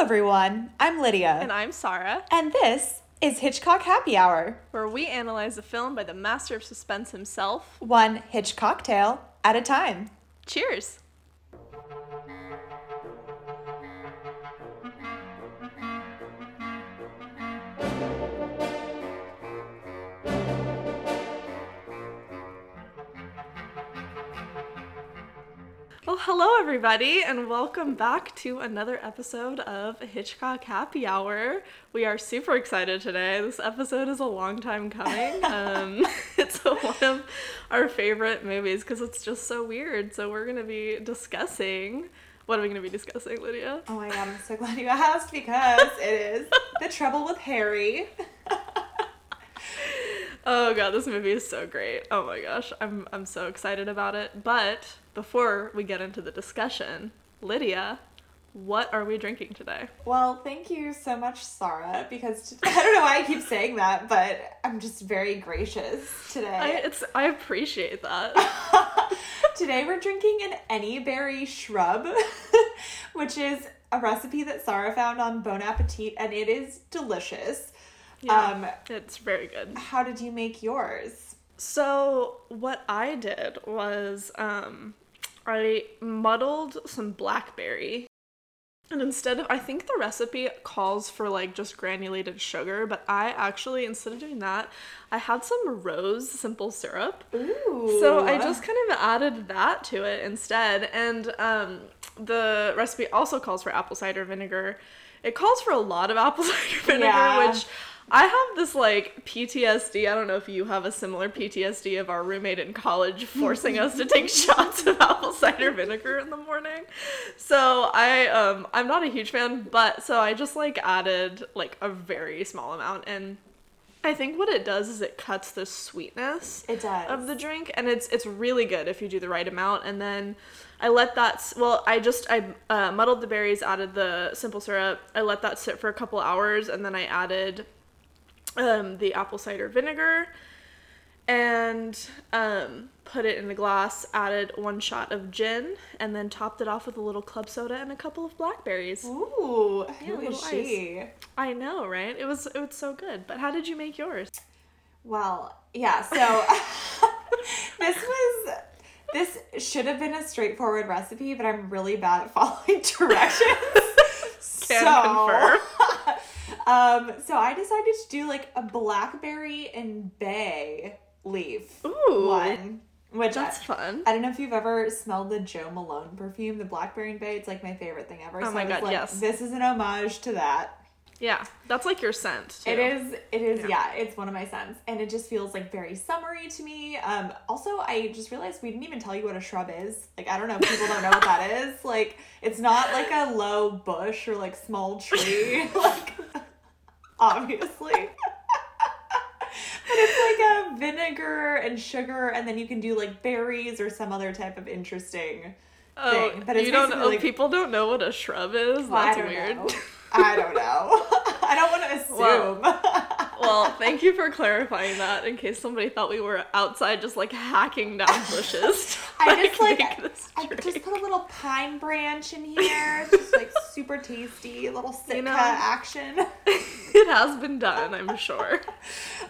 everyone. I'm Lydia. And I'm Sarah, And this is Hitchcock Happy Hour. where we analyze a film by the master of suspense himself. One Hitchcock tale at a time. Cheers! Hello everybody, and welcome back to another episode of Hitchcock Happy Hour. We are super excited today. This episode is a long time coming. Um, it's one of our favorite movies because it's just so weird. So we're gonna be discussing. What are we gonna be discussing, Lydia? Oh my god, I'm so glad you asked because it is The Trouble with Harry. Oh god, this movie is so great. Oh my gosh, I'm I'm so excited about it. But before we get into the discussion, Lydia, what are we drinking today? Well, thank you so much, Sarah, because I don't know why I keep saying that, but I'm just very gracious I today. it's I appreciate that. today we're drinking an any berry shrub, which is a recipe that Sarah found on Bon Appetit, and it is delicious. Um, it's very good. how did you make yours? So what I did was um I muddled some blackberry and instead of I think the recipe calls for like just granulated sugar, but I actually instead of doing that, I had some rose simple syrup. Ooh. So I just kind of added that to it instead. And um, the recipe also calls for apple cider vinegar. It calls for a lot of apple cider vinegar, Yeah. which I have this like PTSD. I don't know if you have a similar PTSD of our roommate in college forcing us to take shots of apple cider vinegar in the morning. So I um I'm not a huge fan, but so I just like added like a very small amount and I think what it does is it cuts the sweetness of the drink and it's it's really good if you do the right amount and then i let that well i just i uh, muddled the berries added the simple syrup i let that sit for a couple hours and then i added um, the apple cider vinegar and um, put it in a glass added one shot of gin and then topped it off with a little club soda and a couple of blackberries Ooh, Yeah, who a is little she? i know right it was it was so good but how did you make yours Well, yeah, so this was this should have been a straightforward recipe, but I'm really bad at following directions. Can so, confirm. Um, so I decided to do like a blackberry and bay leaf Ooh, one, which that's I, fun I don't know if you've ever smelled the Jo Malone perfume, the blackberry and bay. It's like my favorite thing ever. Oh so my God, like, yes. This is an homage to that. Yeah, that's like your scent. Too. It is. It is. Yeah. Yeah. it's one of my scents, and it just feels like very summery to me. Um, also, I just realized we didn't even tell you what a shrub is. Like, I don't know if people don't know what that is. Like, it's not like a low bush or like small tree. like, obviously. But it's like a vinegar and sugar, and then you can do like berries or some other type of interesting Oh, thing. But it's you don't know. like- people don't know what a shrub is. Well, I That's don't weird. know. I don't know. I don't want to assume. Well, well, thank you for clarifying that. In case somebody thought we were outside just like hacking down bushes. I just like I just put a little pine branch in here. It's just like super tasty, a little Sitka know- action. it has been done, I'm sure.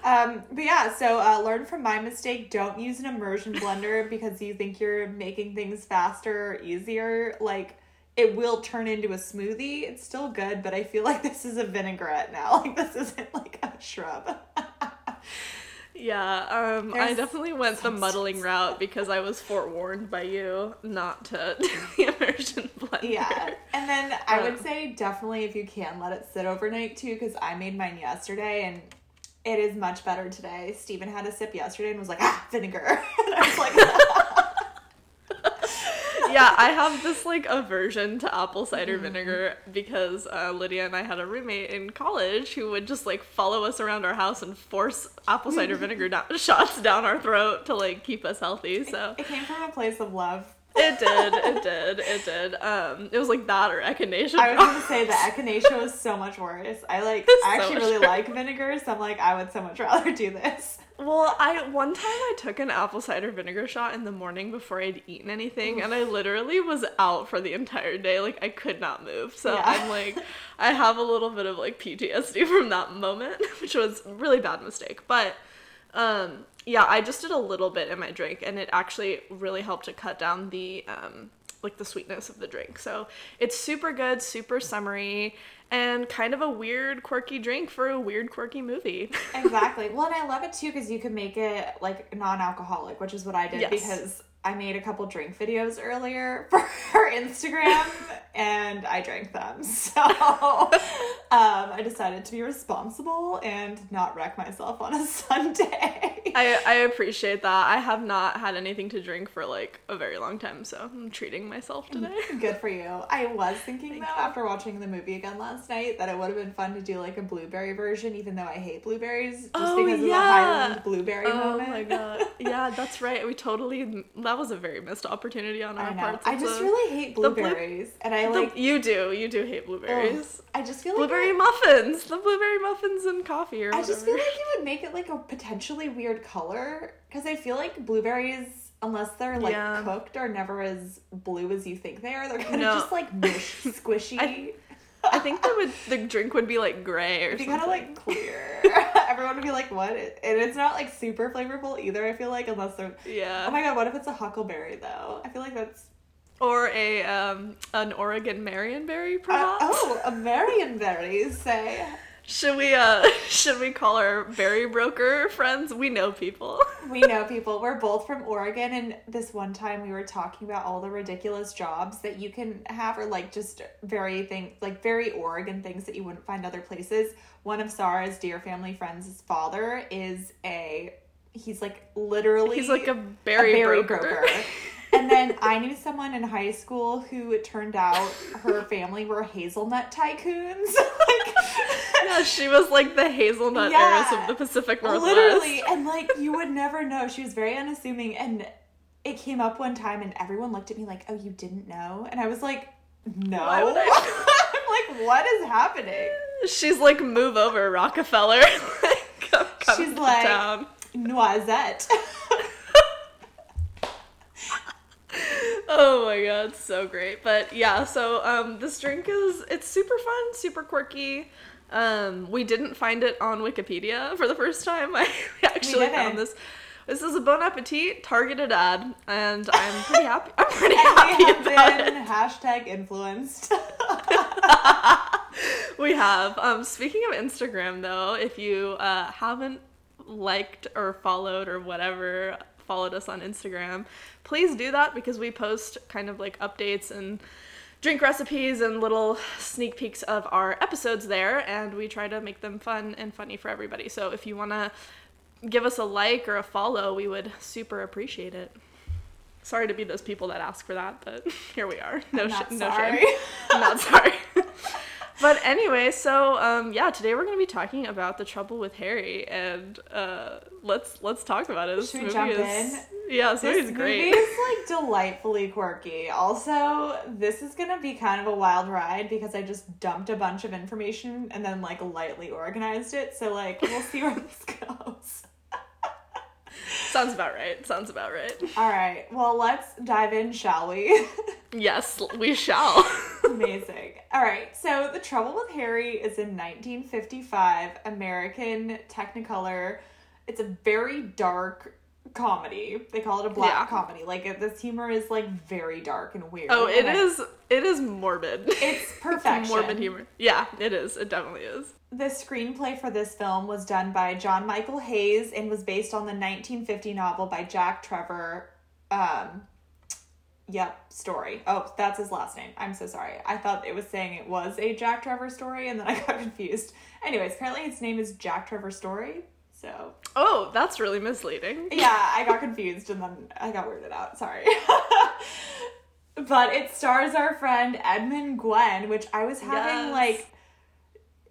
Um, but yeah, so uh, learn from my mistake. Don't use an immersion blender because you think you're making things faster or easier. Like it will turn into a smoothie. It's still good, but I feel like this is a vinaigrette now. Like this isn't like a shrub. Yeah, um, I definitely went the muddling route because I was forewarned by you not to do the immersion blender. Yeah. And then I would Um, say definitely if you can let it sit overnight too, because I made mine yesterday and it is much better today. Stephen had a sip yesterday and was like, ah, vinegar. and I was like, yeah, I have this like aversion to apple cider Mm-hmm. vinegar because uh, Lydia and I had a roommate in college who would just like follow us around our house and force apple cider vinegar down, shots down our throat to like keep us healthy. So it came from a place of love. It did. It did. It did. Um, it was like that or echinacea. I was gonna say the echinacea was so much worse. I like It's I actually much really worse. like vinegar, so I'm like I would so much rather do this. Well, I one time I took an apple cider vinegar shot in the morning before I'd eaten anything, and I literally was out for the entire day. Like I could not move. So Yeah. I'm like, I have a little bit of like PTSD from that moment, which was really bad mistake. But um, yeah, I just did a little bit in my drink, and it actually really helped to cut down the um, like the sweetness of the drink. So it's super good, super summery, and kind of a weird, quirky drink for a weird, quirky movie. Exactly. Well, and I love it too because you can make it like non-alcoholic, which is what I did Yes. because I made a couple drink videos earlier for her Instagram and I drank them. So um, I decided to be responsible and not wreck myself on a Sunday. I, I appreciate that. I have not had anything to drink for like a very long time, so I'm treating myself today. Good for you. I was thinking Thank though, you. after watching the movie again last night, that it would have been fun to do like a blueberry version, even though I hate blueberries, just Oh, because of the yeah. Highland blueberry Oh moment. my god. Yeah, that's right. We totally that was a very missed opportunity on our I parts. I just a- really hate blue- blueberries, and I the- like. you do. You do hate blueberries. I just feel like Blueberry muffins. The blueberry muffins and coffee or I whatever. just feel like you would make it like a potentially weird color because I feel like blueberries, unless they're like Yeah. cooked, are never as blue as you think they are. They're kind of No. just like mush, squishy. I- I think that would the drink would be like gray or It'd be something. kind of like clear. Everyone would be like, "What?" And it's not like super flavorful either. I feel like unless they're. yeah. Oh my god! What if it's a huckleberry though? I feel like that's. or a um an Oregon Marionberry Uh, perhaps. oh, a Marionberry, say. Should we uh should we call our berry broker friends? We know people. We know people. We're both from Oregon, and this one time we were talking about all the ridiculous jobs that you can have, or like just very thing, like very Oregon things that you wouldn't find other places. One of Sarah's dear family friends' father is a. He's like literally. He's like a a berry, berry broker. broker. and then I knew someone in high school who it turned out her family were hazelnut tycoons. like, yeah, she was like the hazelnut Yeah. heiress of the Pacific Northwest. Literally, and like you would never know. She was very unassuming, and it came up one time, and everyone looked at me like, "Oh, you didn't know?" And I was like, "No." I- I'm like, "What is happening?" She's like, move over, Rockefeller. come She's like- town. Noisette. Oh my god, so great. But yeah, so um this drink is it's super fun, super quirky. Um we didn't find it on Wikipedia for the first time. I actually found this. This is a Bon Appetit targeted ad, and I'm pretty happy. I'm pretty happy about it. hashtag influenced. we have. Um, speaking of Instagram, though, if you uh, haven't liked or followed or whatever, followed us on Instagram, please do that because we post kind of like updates and drink recipes and little sneak peeks of our episodes there, and we try to make them fun and funny for everybody. So if you want to give us a like or a follow, we would super appreciate it. Sorry to be those people that ask for that, but here we are. No, sh- no sorry. shame. I'm not sorry. but anyway, so um, yeah, today we're gonna be talking about the trouble with Harry, and uh, let's let's talk about it. This Should we jump is in? yeah, this, This movie's great. movie is like delightfully quirky. Also, this is gonna be kind of a wild ride because I just dumped a bunch of information and then like lightly organized it. So like we'll see where this goes. Sounds about right. Sounds about right. All right. Well, let's dive in, shall we? Yes, we shall. Amazing. All right. So, The Trouble with Harry is in 1955, American Technicolor. It's a very dark comedy. They call it a black Yeah. comedy. Like this humor is like very dark and weird. oh, it And I- is. It is morbid. It's perfection. morbid humor. Yeah, it is. It definitely is. The screenplay for this film was done by John Michael Hayes and was based on the 1950 novel by Jack Trevor. Um, yep, story. Oh, that's his last name. I'm so sorry. I thought it was saying it was a Jack Trevor story, and then I got confused. Anyways, apparently his name is Jack Trevor Story. So Oh, that's really misleading. yeah, I got confused and then I got weirded out. Sorry. but it stars our friend Edmund Gwenn, which I was having Yes. like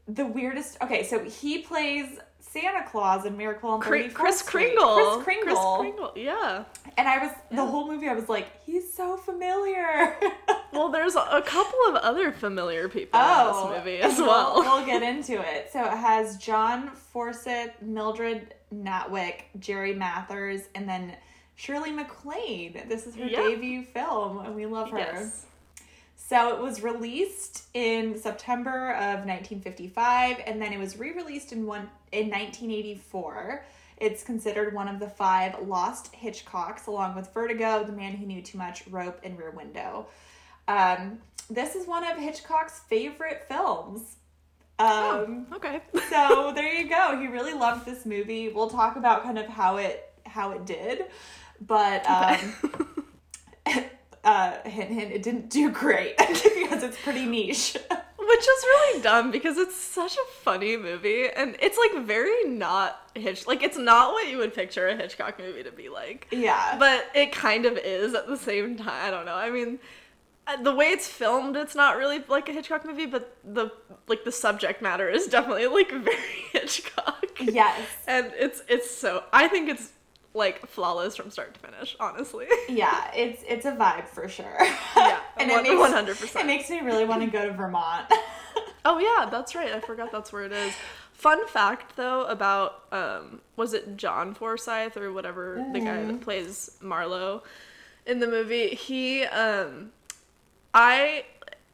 the weirdest. Okay, so he plays Santa Claus and Miracle on Cr- 34th Kris. Kringle. Kris Kringle. Kringle. Yeah. And I was the whole movie. I was like, he's so familiar. Well, there's a, a couple of other familiar people oh, in this oh, movie as well. We'll, we'll get into it. So it has John Forsythe, Mildred Natwick, Jerry Mathers, and then Shirley MacLaine. This is her Yeah. debut film, and we love her. yes. So it was released in September of 1955, and then it was re-released in one in 1984. It's considered one of the five lost Hitchcocks, along with Vertigo, The Man Who Knew Too Much, Rope, and Rear Window. Um, this is one of Hitchcock's favorite films. Um, Okay. so there you go. He really loved this movie. We'll talk about kind of how it how it did, but um, uh, hint hint, it didn't do great because it's pretty niche. Which is really dumb because it's such a funny movie and it's like very not Hitch like it's not what you would picture a Hitchcock movie to be like. yeah, But it kind of is at the same time. I don't know. I mean, uh, the way it's filmed, it's not really like a Hitchcock movie, but the like the subject matter is definitely like very Hitchcock. yes, And it's it's so I think it's like flawless from start to finish, honestly. yeah. It's it's a vibe for sure. Yeah, and one- it makes 100%. It makes me really want to go to Vermont. Oh yeah, that's right. I forgot that's where it is. Fun fact though about um was it John Forsythe or whatever the guy that plays Marlowe in the movie, he um I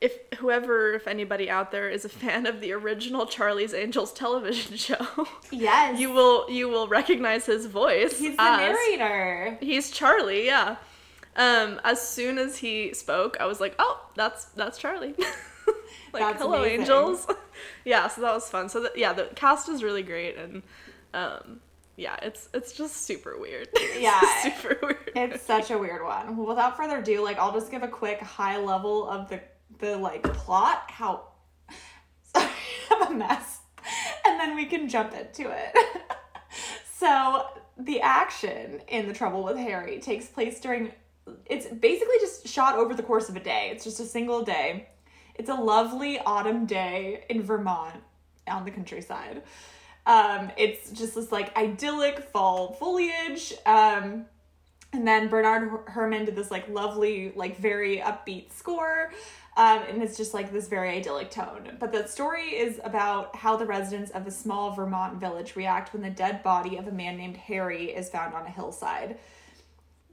if whoever if anybody out there is a fan of the original Charlie's Angels television show, yes, you will you will recognize his voice. He's the as- narrator. He's Charlie, yeah. Um, as soon as he spoke, I was like, "Oh, that's that's Charlie." like, That's hello, amazing. angels. yeah, so that was fun. So the, yeah, the cast is really great, and um, yeah, it's it's just super weird. Yeah. super weird. It's such a weird one. Without further ado, like I'll just give a quick high level of the the like plot. How sorry, I'm a mess, and then we can jump into it. so the action in the Trouble with Harry takes place during. It's basically just shot over the course of a day. It's just a single day. It's a lovely autumn day in Vermont on the countryside. Um, it's just this like idyllic fall foliage. Um, and then Bernard Her- Herrmann did this like lovely, like very upbeat score. Um, and it's just like this very idyllic tone. But the story is about how the residents of a small Vermont village react when the dead body of a man named Harry is found on a hillside.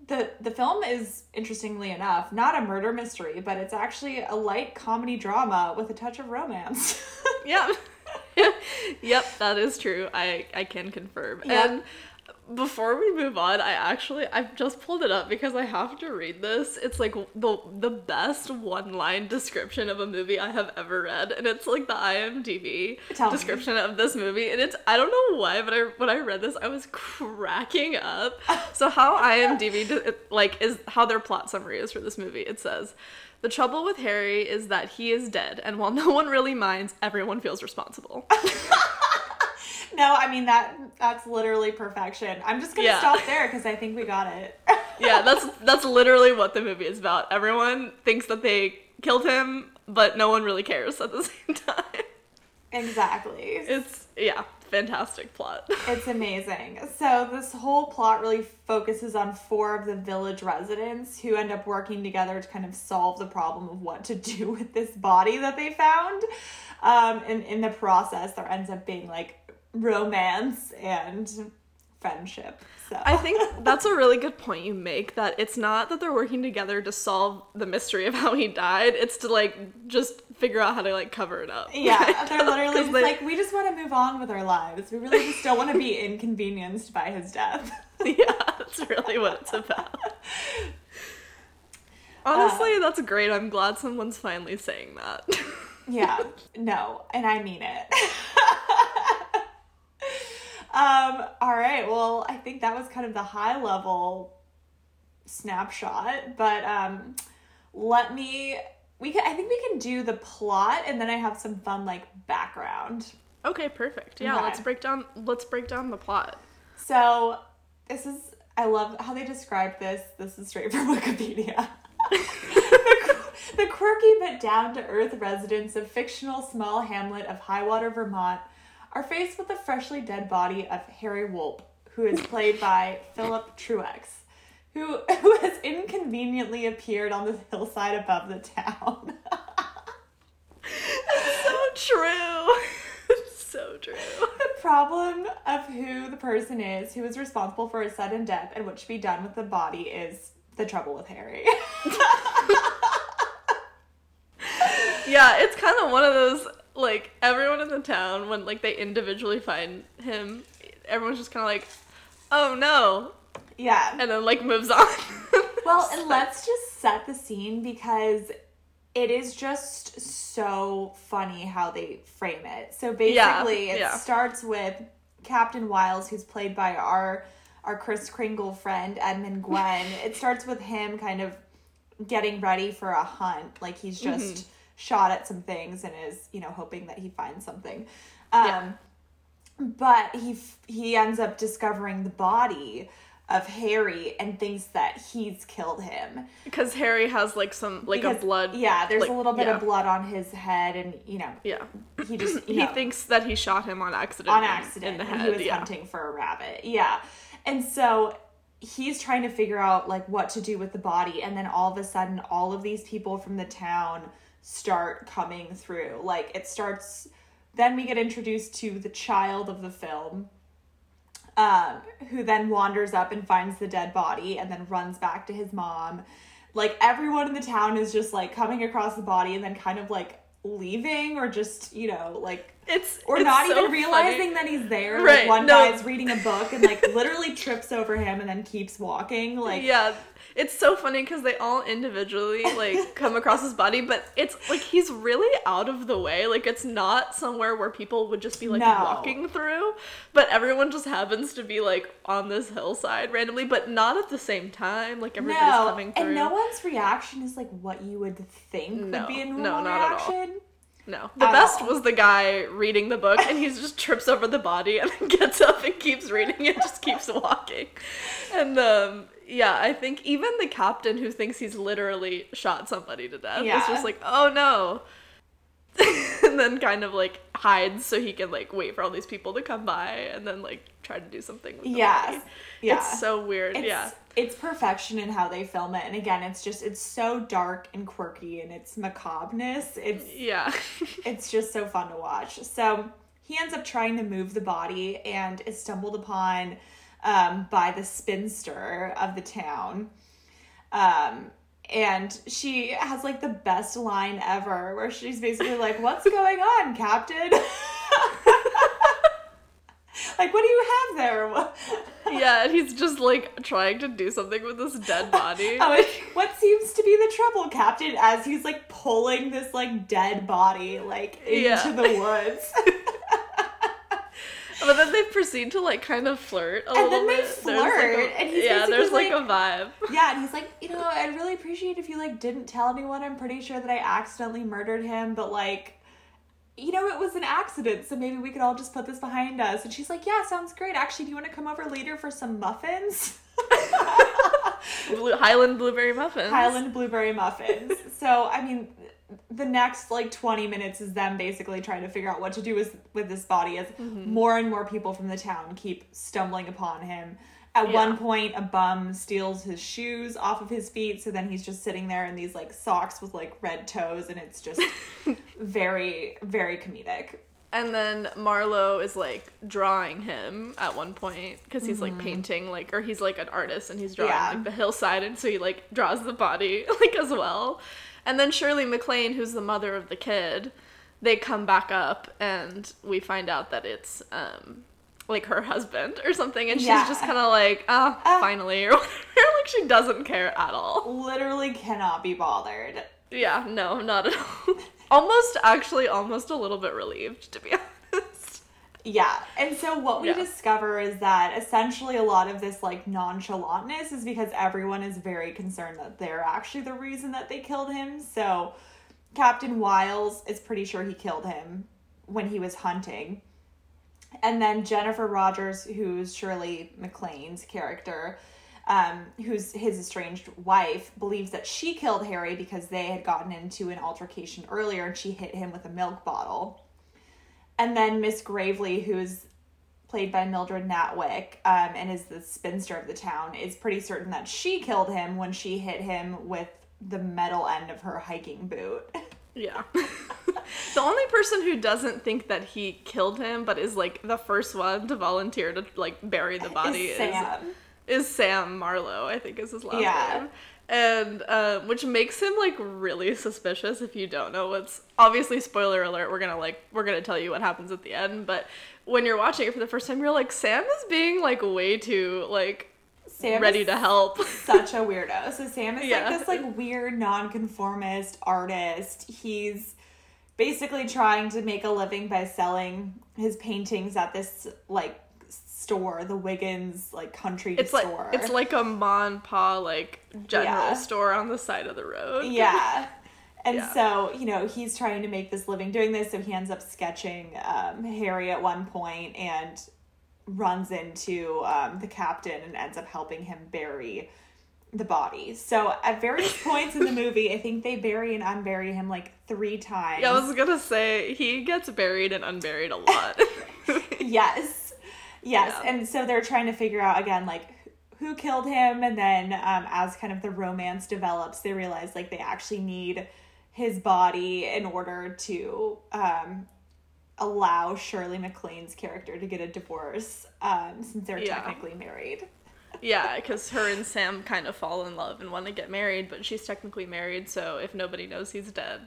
The the film is interestingly enough not a murder mystery, but it's actually a light comedy drama with a touch of romance. yeah. yep, that is true. I I can confirm. Yep. And before we move on, I actually I've just pulled it up because I have to read this. It's like the the best one line description of a movie I have ever read, and it's like the IMDb Tell me. description of this movie, and it's I don't know why, but I when I read this I was cracking up. So how IMDb do- like is how their plot summary is for this movie? It says. The trouble with Harry is that he is dead, and while no one really minds, everyone feels responsible. no, I mean that that's literally perfection. I'm just gonna Yeah. stop there because I think we got it. yeah, that's that's literally what the movie is about. Everyone thinks that they killed him, but no one really cares at the same time. exactly. It's yeah, fantastic plot. It's amazing. So this whole plot really focuses on four of the village residents who end up working together to kind of solve the problem of what to do with this body that they found. Um, and in the process, there ends up being like romance and friendship. So I think that's a really good point you make that it's not that they're working together to solve the mystery of how he died, it's to like just figure out how to like cover it up. yeah, they're literally just they- like, we just want to move on with our lives. We really just don't want to be inconvenienced by his death. yeah, that's really what it's about. Honestly, um, that's great. I'm glad someone's finally saying that. Yeah, no, and I mean it. Um, all right, well, I think that was kind of the high level snapshot, but um let me we can I think we can do the plot and then I have some fun like background. okay, perfect. Yeah, Okay. let's break down let's break down the plot. So, this is I love how they describe this. This is straight from Wikipedia. the quirky but down to earth residents of fictional small hamlet of Highwater, Vermont, are faced with the freshly dead body of Harry Worp, who is played by Philip Truex, who, who has inconveniently appeared on the hillside above the town. so true. so true. the problem of who the person is who is responsible for his sudden death and what should be done with the body is the trouble with Harry. yeah, it's kind of one of those like everyone in the town when like they individually find him, everyone's just kind of like, "Oh no." Yeah. And then like moves on. well, and let's just set the scene because it is just so funny how they frame it. So basically, Yeah, it yeah. starts with Captain Wiles, who's played by our our Kris Kringle friend Edmund Gwenn. it starts with him kind of getting ready for a hunt, like he's just Mm-hmm. Shot at some things and is you know hoping that he finds something. Um, Yeah. But he f- he ends up discovering the body of Harry and thinks that he's killed him Because Harry has like some like because- a blood. Yeah, there's like, a little bit yeah. of blood on his head, and you know, Yeah. he just He know, thinks that he shot him on accident. on in- accident in the head. he was yeah. hunting for a rabbit. Yeah, and so he's trying to figure out like what to do with the body, and then all of a sudden, all of these people from the town start coming through. Like it starts. Then we get introduced to the child of the film, um, who then wanders up and finds the dead body and then runs back to his mom. Like everyone in the town is just like coming across the body and then kind of like leaving or just, you know, like It's or it's not so even realizing funny. that he's there. Right, Like one no. guy's reading a book and like literally trips over him and then keeps walking. Like yeah it's so funny because they all individually like come across his body but it's like he's really out of the way like it's not somewhere where people would just be like No. walking through but everyone just happens to be like on this hillside randomly but not at the same time like everybody's no, coming through and no one's reaction is like what you would think No, would be a no, normal not at all. reaction. No. The At best all. was the guy reading the book and he just trips over the body and then gets up and keeps reading and just keeps walking. And um yeah, I think even the captain who thinks he's literally shot somebody to death is just like, "Oh no." and then kind of like hides so he can like wait for all these people to come by and then like try to do something with the Yes. body. Yeah. It's so weird. it's, yeah. it's perfection in how they film it and again it's just it's so dark and quirky and it's macabreness it's Yeah. it's just so fun to watch so he ends up trying to move the body and is stumbled upon um, by the spinster of the town um, and she has like the best line ever where she's basically like what's going on captain like what do you have there yeah, and he's just like trying to do something with this dead body. Oh, what seems to be the trouble, Captain, as he's like pulling this like dead body like into Yeah. the woods. But then they proceed to like kind of flirt a little bit. And little then they bit. There's, like, flirt, a- and he's yeah, there's like, basically a vibe. yeah, and he's like, you know, I'd really appreciate if you like didn't tell anyone. I'm pretty sure that I accidentally murdered him, but like you know, it was an accident, so maybe we could all just put this behind us. And she's like, Yeah, sounds great. Actually, do you want to come over later for some muffins? Blue, Highland blueberry muffins. Highland blueberry muffins. so, I mean, the next like 20 minutes is them basically trying to figure out what to do with, with this body as Mm-hmm. more and more people from the town keep stumbling upon him. At Yeah. one point, a bum steals his shoes off of his feet, so then he's just sitting there in these like socks with like red toes, and it's just very, very comedic. And then Marlowe is like drawing him at one point because he's like painting like or he's like an artist and he's drawing Mm-hmm. Yeah. like the hillside and so he like draws the body like as well. And then Shirley MacLaine, who's the mother of the kid, they come back up and we find out that it's um like her husband or something and she's Yeah. just kind of like ah Ah. finally or whatever like she doesn't care at all. Literally cannot be bothered. Yeah, no, not at all. almost actually almost a little bit relieved to be honest. Yeah. And so what we Yeah. discover is that essentially a lot of this like nonchalantness is because everyone is very concerned that they're actually the reason that they killed him. So Captain Wiles is pretty sure he killed him when he was hunting. And then Jennifer Rogers, who's Shirley MacLaine's character, um, who's his estranged wife, believes that she killed Harry because they had gotten into an altercation earlier and she hit him with a milk bottle. And then Miss Gravely, who's played by Mildred Natwick, um, and is the spinster of the town, is pretty certain that she killed him when she hit him with the metal end of her hiking boot. Yeah. the only person who doesn't think that he killed him, but is like the first one to volunteer to like bury the body, Is Sam. is is Sam Marlowe. I think is his last Yeah. name. And um, which makes him like really suspicious if you don't know what's obviously spoiler alert. We're gonna like we're gonna tell you what happens at the end, but when you're watching it for the first time, you're like Sam is being like way too like Sam ready to help. such a weirdo. So Sam is Yeah. like this like weird nonconformist artist. He's basically trying to make a living by selling his paintings at this like store, the Wiggins like country It's like store. it's like a mon pa like general Yeah. store on the side of the road. yeah. And Yeah. so, you know, he's trying to make this living doing this, so he ends up sketching um, Harry at one point and runs into um, the captain and ends up helping him bury the body. So at various points in the movie, I think they bury and unbury him like three times. Yeah, I was gonna say he gets buried and unburied a lot. yes. Yes. Yeah. And so they're trying to figure out again, like, who killed him. And then um, as kind of the romance develops, they realize like they actually need his body in order to um, allow Shirley MacLaine's character to get a divorce um, since they're Yeah. technically married. yeah, because her and Sam kind of fall in love and want to get married, but she's technically married, so if nobody knows he's dead,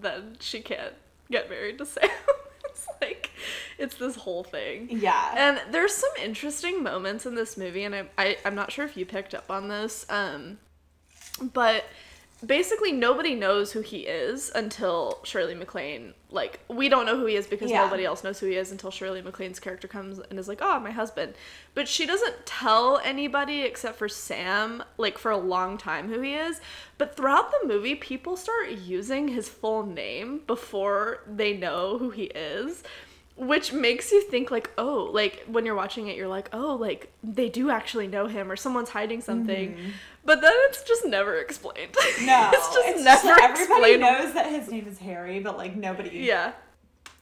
then she can't get married to Sam. it's like it's this whole thing. Yeah. And there's some interesting moments in this movie, and I, I I'm not sure if you picked up on this, um, but basically nobody knows who he is until Shirley MacLaine. Like we don't know who he is because Yeah. nobody else knows who he is until Shirley MacLaine's character comes and is like, "Oh, my husband," but she doesn't tell anybody except for Sam, like for a long time, who he is. But throughout the movie, people start using his full name before they know who he is which makes you think like oh like when you're watching it you're like oh like they do actually know him or someone's hiding something mm-hmm. But then it's just never explained. No, it's just it's never like everybody explained. knows that his name is Harry, but like nobody yeah.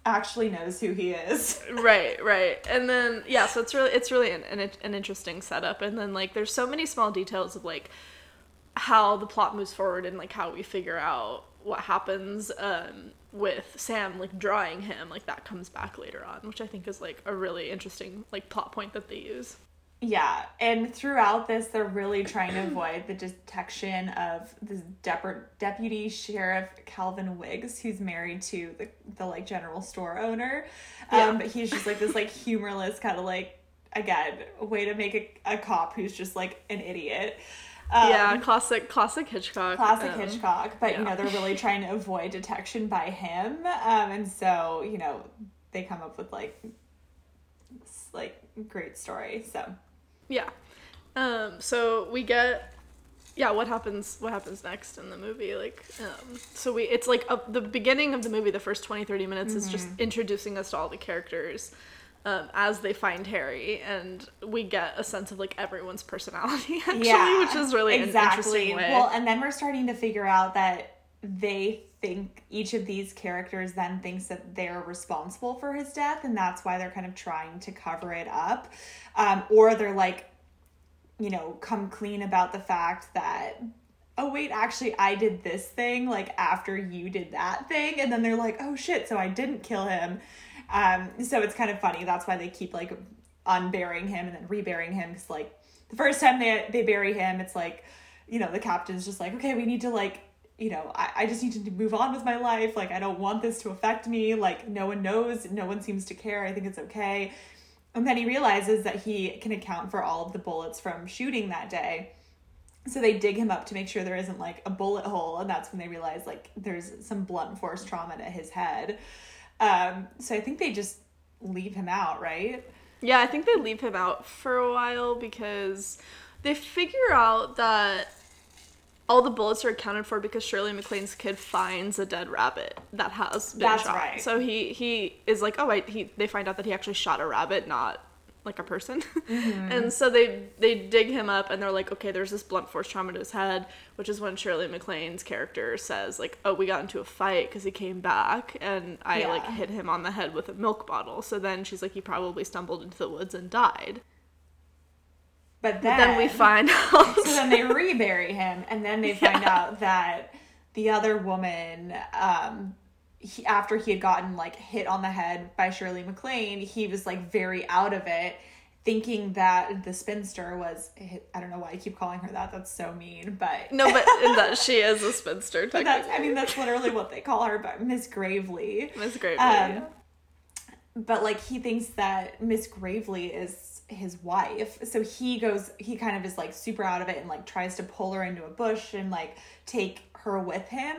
actually knows who he is. right right. And then yeah so it's really it's really an, an, an interesting setup. And then like there's so many small details of like how the plot moves forward and like how we figure out what happens um with Sam like drawing him like that comes back later on which I think is like a really interesting like plot point that they use Yeah, and throughout this, they're really trying to avoid the detection of this dep- deputy sheriff Calvin Wiggs, who's married to the the like general store owner. Um, Yeah. but he's just like this like humorless kind of like again a way to make a, a cop who's just like an idiot. Um, yeah, classic, classic Hitchcock. classic um, Hitchcock, but you know they're really trying to avoid detection by him, um, and so you know they come up with like like great story. So Yeah. Um. So we get, yeah. What happens? What happens next in the movie? Like, um. So we, it's like a, the beginning of the movie. The first 20, 30 minutes is Mm-hmm. just introducing us to all the characters. Um, as they find Harry, and we get a sense of like everyone's personality, actually, which is really way. Well, and then we're starting to figure out that they think each of these characters then thinks that they're responsible for his death, and that's why they're kind of trying to cover it up, um, or they're like, you know, come clean about the fact that. Oh wait, actually I did this thing like after you did that thing and then they're like, "Oh shit, so I didn't kill him." Um so it's kind of funny. That's why they keep like unburying him and then reburying him cuz like the first time they they bury him, it's like, you know, the captain's just like, okay, we need to like, you know, I, I just need to move on with my life. Like, I don't want this to affect me. Like, no one knows. No one seems to care. I think it's okay. And then he realizes that he can account for all of the bullets from shooting that day. So they dig him up to make sure there isn't like a bullet hole. And that's when they realize like there's some blunt force trauma to his head. Um, so I think they just leave him out, right? Yeah, I think they leave him out for a while because they figure out that all the bullets are accounted for because Shirley MacLaine's kid finds a dead rabbit that has been That's shot. right. So he he is like, oh, wait, he they find out that he actually shot a rabbit, not like a person. and mm-hmm. so they they dig him up and they're like, okay, there's this blunt force trauma to his head, which is when Shirley MacLaine's character says like, oh, we got into a fight because he came back and I like hit him on the head with a milk bottle. So then she's like, he probably stumbled into the woods and died. But then, Then we find out. so then they rebury him, and then they find out that the other woman, um, he, after he had gotten like hit on the head by Shirley MacLaine, he was like very out of it, thinking that the spinster was. I don't know why I keep calling her that. That's so mean, but no, but that she is a spinster. Technically, that's I mean that's literally what they call her, but Miss Gravely. Miss Gravely. Um, yeah. But like he thinks that Miss Gravely is his wife. So he goes he kind of is like super out of it and like tries to pull her into a bush and like take her with him.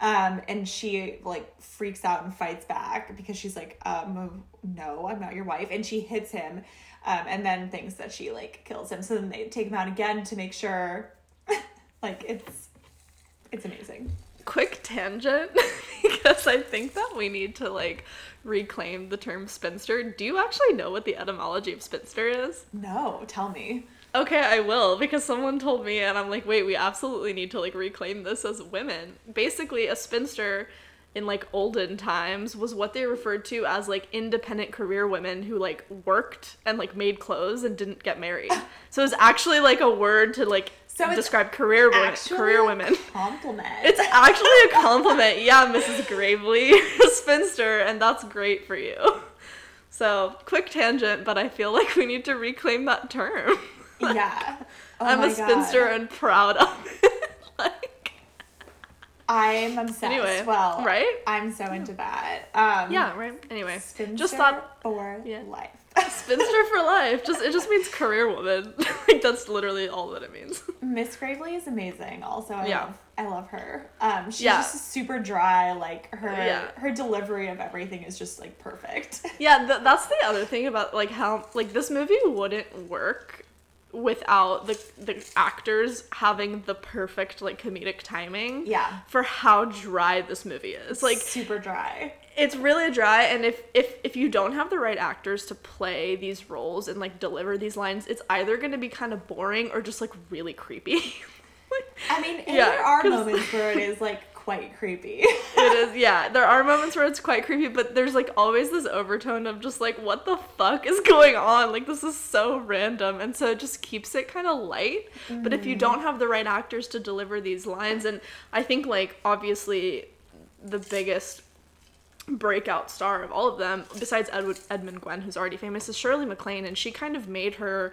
Um and she like freaks out and fights back because she's like, um no, I'm not your wife. And she hits him. Um and then thinks that she like kills him. So then they take him out again to make sure like it's it's amazing. quick tangent because I think that we need to like reclaim the term spinster. Do you actually know what the etymology of spinster is? No, tell me. Okay, I will because someone told me and I'm like, "Wait, we absolutely need to like reclaim this as women." Basically, a spinster in like olden times was what they referred to as like independent career women who like worked and like made clothes and didn't get married. So it's actually like a word to like So describe career women, career women. Compliment. It's actually a compliment. Yeah, Mrs. Gravely, spinster, and that's great for you. So, quick tangent, but I feel like we need to reclaim that term. yeah. Oh I'm a spinster God. and proud of it. like, I'm obsessed. Anyway, well, right? I'm so into that. Um, yeah, right. Anyway, Spinster just thought for Yeah. life. spinster for life. Just it just means career woman. like that's literally all that it means. Miss Gravely is amazing. Also, I Yeah. love I love her. Um, she's Yeah. just super dry. Like her Yeah. her delivery of everything is just like perfect. Yeah, th- that's the other thing about like how like this movie wouldn't work without the the actors having the perfect like comedic timing. Yeah. For how dry this movie is. Like super dry. It's really dry and if if if you don't have the right actors to play these roles and like deliver these lines, it's either going to be kind of boring or just like really creepy. I mean, Yeah, there are moments where it is like quite creepy. it is yeah there are moments where it's quite creepy but there's like always this overtone of just like what the fuck is going on like this is so random and so it just keeps it kind of light but if you mm-hmm. don't have the right actors to deliver these lines and i think like obviously the biggest breakout star of all of them besides Edward, edmund gwenn who's already famous is shirley maclaine and she kind of made her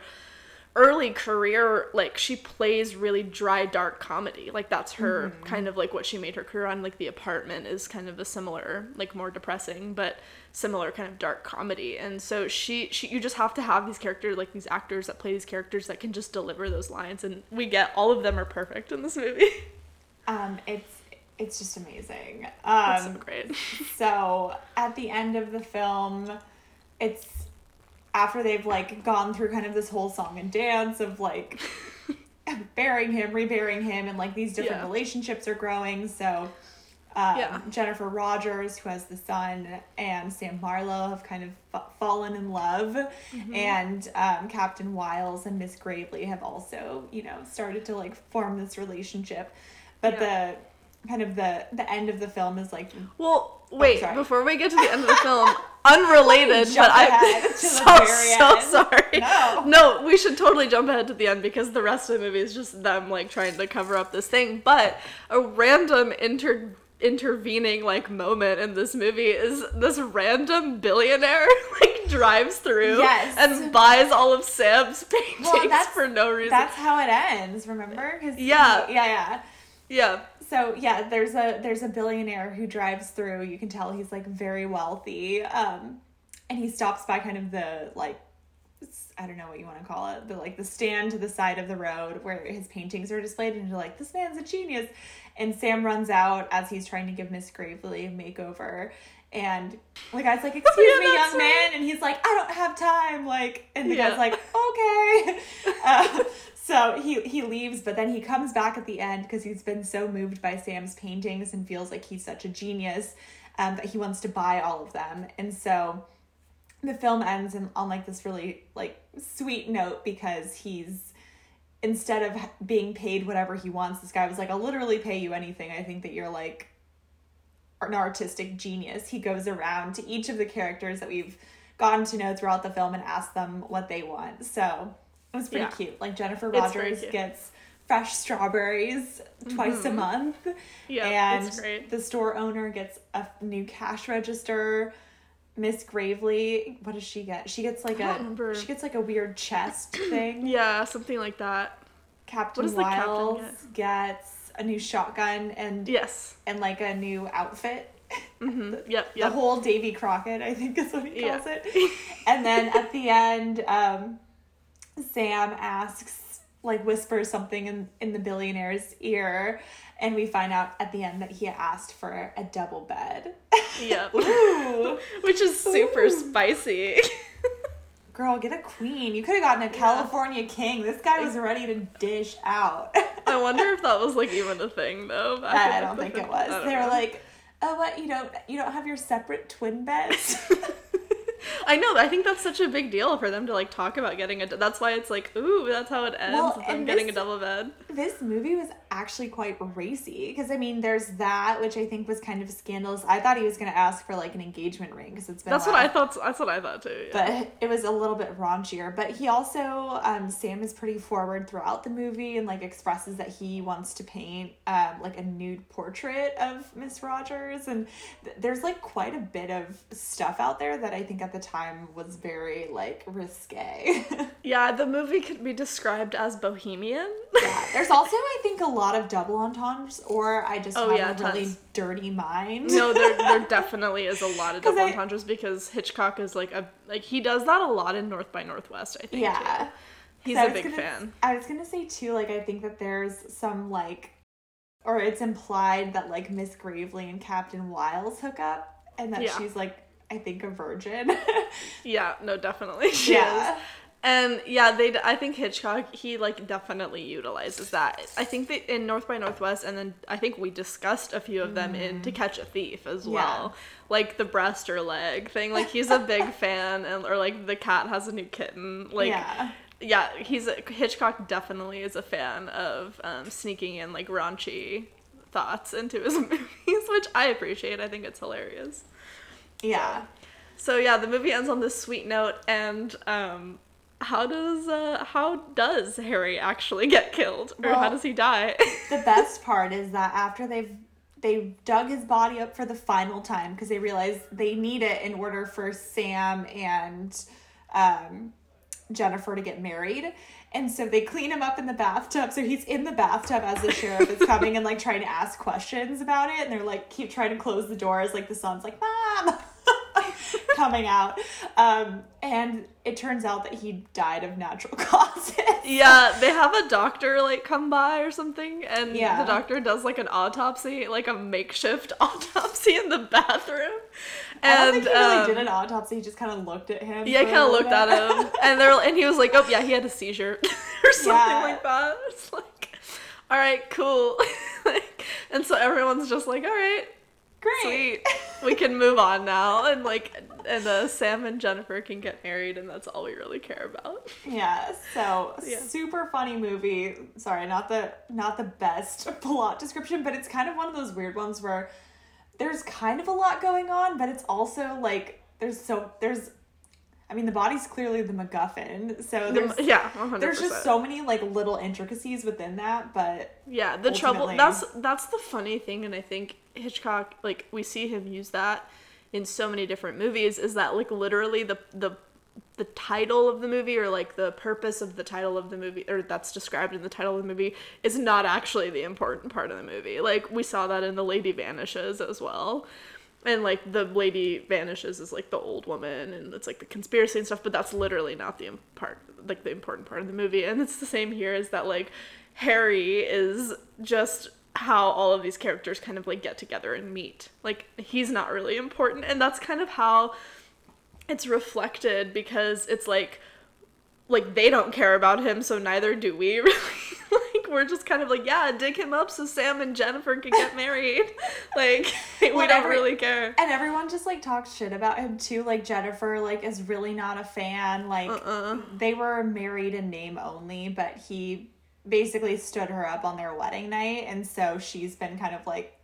early career like she plays really dry dark comedy. Like that's her kind of like what she made her career on. Like the apartment is kind of a similar like more depressing but similar kind of dark comedy. And so she she you just have to have these characters like these actors that play these characters that can just deliver those lines and we get all of them are perfect in this movie. Um, it's it's just amazing. that's Um, so great So at the end of the film, it's after they've like gone through kind of this whole song and dance of like burying him, reburying him, and like these different Yeah. relationships are growing. So um, Yeah. Jennifer Rogers, who has the son, and Sam Marlowe have kind of fa- fallen in love, Mm-hmm. and um, Captain Wiles and Miss Gravely have also, you know, started to like form this relationship. But Yeah. the kind of the the end of the film is like Well, wait, sorry. before we get to the end of the film, unrelated, but I ahead to the so so sorry. No. no, we should totally jump ahead to the end because the rest of the movie is just them like trying to cover up this thing. But a random inter intervening like moment in this movie is this random billionaire like drives through Yes. and buys all of Sam's paintings that's- for no reason. That's how it ends. Remember? Yeah. he- yeah, yeah. yeah. So yeah, there's a there's a billionaire who drives through. You can tell he's like very wealthy. Um, and he stops by kind of the like I don't know what you want to call it, the like the stand to the side of the road where his paintings are displayed, and you're like, this man's a genius. And Sam runs out as he's trying to give Miss Gravely a makeover. And the guy's like, "Excuse Yeah, me, young right. man," and he's like, "I don't have time." Like, and the Yeah. guy's like, "Okay." Uh, so he he leaves, but then he comes back at the end because he's been so moved by Sam's paintings and feels like he's such a genius um, that he wants to buy all of them. And so the film ends in, on like this really like sweet note because he's instead of being paid whatever he wants, this guy was like, I'll literally pay you anything. I think that you're like an artistic genius. He goes around to each of the characters that we've gotten to know throughout the film and asks them what they want. So it was pretty Yeah. cute. Like Jennifer Rogers gets fresh strawberries twice a month. Yeah, and the store owner gets a new cash register. Miss Gravely, what does she get? She gets like a remember. she gets like a weird chest thing. Yeah, something like that. Captain What the captain Wiles gets a new shotgun and Yes. and like a new outfit. hmm Yep. The whole Davy Crockett, I think is what he Yeah. calls it. and then at the end, um, Sam asks, like, whispers something in, in the billionaire's ear, and we find out at the end that he asked for a double bed. Yep. Which is super Ooh. spicy. girl, get a queen. You could have gotten a California king. This guy was ready to dish out. I wonder if that was like even a thing though. I don't think it was. They were like, "Oh, what? You don't you don't have your separate twin beds?" I know. I think that's such a big deal for them to like talk about getting a. That's why it's like, ooh, that's how it ends. Well, with them getting this- a double bed. this movie was actually quite racy because I mean, there's that which I think was kind of scandalous. I thought he was going to ask for like an engagement ring because it's been. a That's what. I thought. That's what I thought too. Yeah. But it was a little bit raunchier. But he also, um, Sam is pretty forward throughout the movie and like expresses that he wants to paint um, like a nude portrait of Miss Rogers. And th- there's like quite a bit of stuff out there that I think at the time was very like risque. yeah, the movie could be described as bohemian. yeah. There's also, I think, a lot of double entendres, or I just Oh, have yeah, a really dirty mind. no, there there definitely is a lot of double I- entendres because Hitchcock is like a like he does that a lot in North by Northwest. I think. Yeah. too. He's a big gonna- fan. I was gonna say too, like I think that there's some like, or it's implied that like Miss Gravely and Captain Wiles hook up, and that Yeah. she's like I think a virgin. Yeah, no, definitely she yeah, is. And yeah, they. I think Hitchcock he like definitely utilizes that. I think that in North by Northwest, and then I think we discussed a few of them in To Catch a Thief as Yeah. well, like the breast or leg thing. Like he's a big fan, and or like the cat has a new kitten. Like yeah, yeah, he's a, Hitchcock definitely is a fan of um, sneaking in like raunchy thoughts into his movies, which I appreciate. I think it's hilarious. yeah. So yeah, the movie ends on this sweet note, and um, how does uh, how does Harry actually get killed, or how does he die? The best part is that after they've they dug his body up for the final time because they realize they need it in order for Sam and um, Jennifer to get married. And so they clean him up in the bathtub. So he's in the bathtub as the sheriff is coming and like trying to ask questions about it. And they're like, keep trying to close the doors. Like the son's like, Mom, coming out. Um, and it turns out that he died of natural causes. yeah, they have a doctor like come by or something, and Yeah. the doctor does like an autopsy, like a makeshift autopsy in the bathroom. And I don't think he really um, did an autopsy. He just kind of looked at him. Yeah, I for a kind of looked at him, and they're and he was like, "Oh yeah, he had a seizure or something Yeah. like that." It's like, all right, cool. like, and so everyone's just like, "All right, Great. sweet, we can move on now," and like, and uh, Sam and Jennifer can get married, and that's all we really care about. Yeah, so Yeah. super funny movie. Sorry, not the not the best plot description, but it's kind of one of those weird ones where there's kind of a lot going on, but it's also like there's so there's I mean the body's clearly the MacGuffin. So there's The- yeah, one hundred there's just so many like little intricacies within that, but Yeah, the trouble that's that's the funny thing and I think Hitchcock like we see him use that in so many different movies is that like literally the the the title of the movie or like the purpose of the title of the movie or that's described in the title of the movie is not actually the important part of the movie. Like we saw that in The Lady Vanishes as well. And like the lady vanishes is like the old woman and it's like the conspiracy and stuff, but that's literally not the part like the important part of the movie. And it's the same here is that like Harry is just how all of these characters kind of like get together and meet. Like he's not really important and that's kind of how it's reflected because it's like like they don't care about him, so neither do we. Really, like we're just kind of like, yeah, dig him up so Sam and Jennifer can get married. like we Well, don't every- really care. And everyone just like talks shit about him too. Like Jennifer, like is really not a fan. Like Uh-uh. they were married in name only, but he basically stood her up on their wedding night, and so she's been kind of like,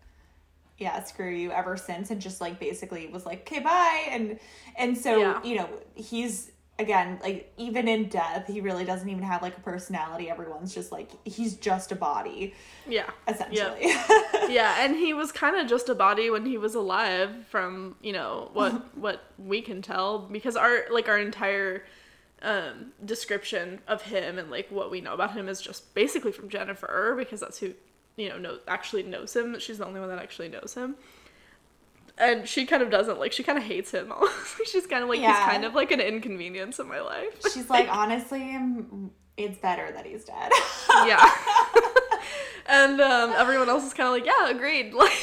yeah, screw you ever since, and just like basically was like, okay, bye, and and so Yeah. you know he's again like even in death he really doesn't even have like a personality everyone's just like he's just a body Yeah. essentially yeah, and he was kind of just a body when he was alive from, you know, what what we can tell because our like our entire um description of him and like what we know about him is just basically from Jennifer because that's who, you know, know actually knows him. She's the only one that actually knows him. And she kind of doesn't like she kind of hates him. She's kind of like Yeah. he's kind of like an inconvenience in my life. she's like honestly it's better that he's dead yeah. and um, everyone else is kind of like, yeah, agreed. Like,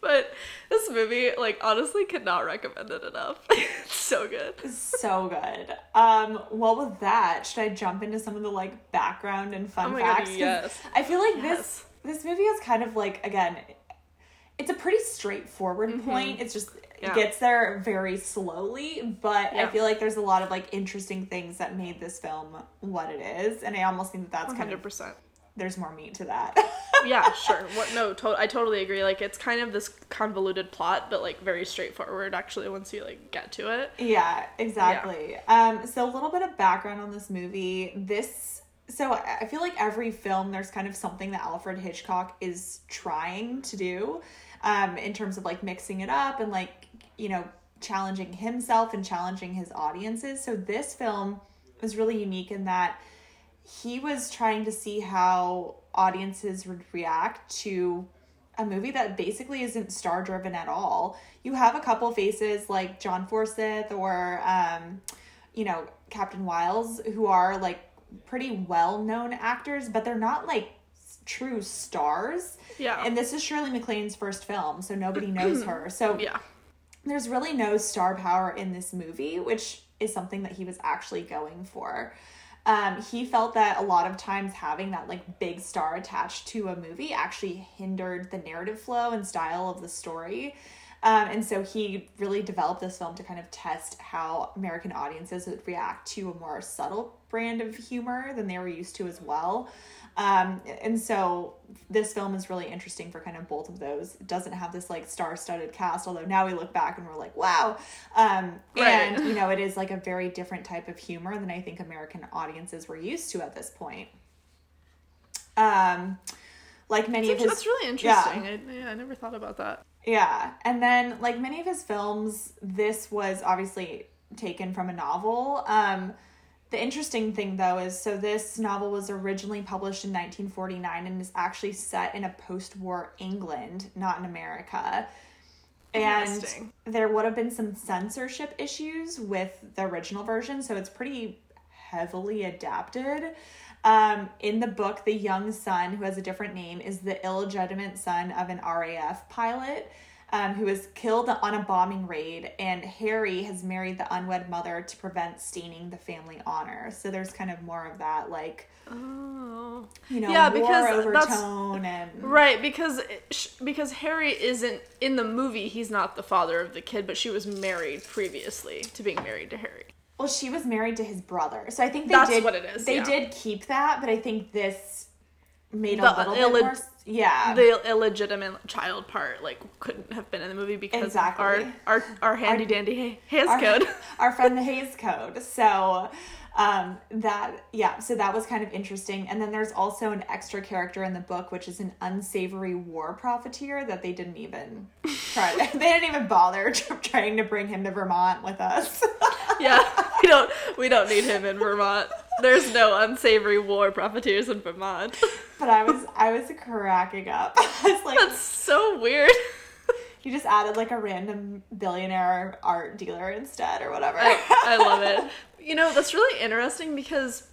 but this movie, like, honestly, could not recommend it enough. it's so good. so good. Um, well, with that, should I jump into some of the like background and fun Oh my God, yes. I feel like Yes. this this movie is kind of like again, it's a pretty straightforward point. It's just Mm-hmm. Yeah. it gets there very slowly, but I feel like there's a lot of like interesting things that made this film what it is, and I almost think that that's kind of 100%. there's more meat to that. yeah, sure. What? No, to- I totally agree. Like, it's kind of this convoluted plot, but like very straightforward. Actually, once you like get to it. Yeah, exactly. Um, so a little bit of background on this movie. This so I feel like every film there's kind of something that Alfred Hitchcock is trying to do, um, in terms of like mixing it up and like you know challenging himself and challenging his audiences. So this film was really unique in that he was trying to see how audiences would react to a movie that basically isn't star driven at all. You have a couple faces like John Forsythe or um, you know, Captain Wiles who are like pretty well known actors, but they're not like true stars. Yeah. And this is Shirley MacLaine's first film, so nobody knows her. So yeah. there's really no star power in this movie, which is something that he was actually going for. Um, he felt that a lot of times having that like big star attached to a movie actually hindered the narrative flow and style of the story. Um, and so he really developed this film to kind of test how American audiences would react to a more subtle brand of humor than they were used to as well. Um, and so this film is really interesting for kind of both of those. It doesn't have this like star-studded cast, although now we look back and we're like, wow. Um, Right. and you know, it is like a very different type of humor than I think American audiences were used to at this point. Um, like many of his, films. That's really yeah. interesting. I, yeah, I never thought about that. yeah, and then like many of his films, this was obviously taken from a novel. Um, the interesting thing though is so this novel was originally published in 1949 and is actually set in a post-war England, not in America. And there would have been some censorship issues with the original version, so it's pretty heavily adapted. Um, in the book, the young son, who has a different name, is the illegitimate son of an RAF pilot um, who was killed on a bombing raid, and Harry has married the unwed mother to prevent staining the family honor. So there's kind of more of that, like, Oh. you know, Yeah, war because that's- overtone and. Right, because because Harry isn't in the movie. He's not the father of the kid, but she was married previously to being married to Harry. Well, she was married to his brother, so I think they That's did. what it is, They yeah. did keep that, but I think this made a The little illeg- bit more. Yeah, The illegitimate child part like couldn't have been in the movie because Exactly. our our our handy dandy Hays our, code. our friend the Hays Code. So um that yeah so that was kind of interesting and then there's also an extra character in the book which is an unsavory war profiteer that they didn't even try they didn't even bother trying to bring him to vermont with us yeah, we don't we don't need him in Vermont. There's no unsavory war profiteers in Vermont. but i was i was cracking up i was like That's so weird. you just added like a random billionaire art dealer instead or whatever I, I love it. You know, that's really interesting because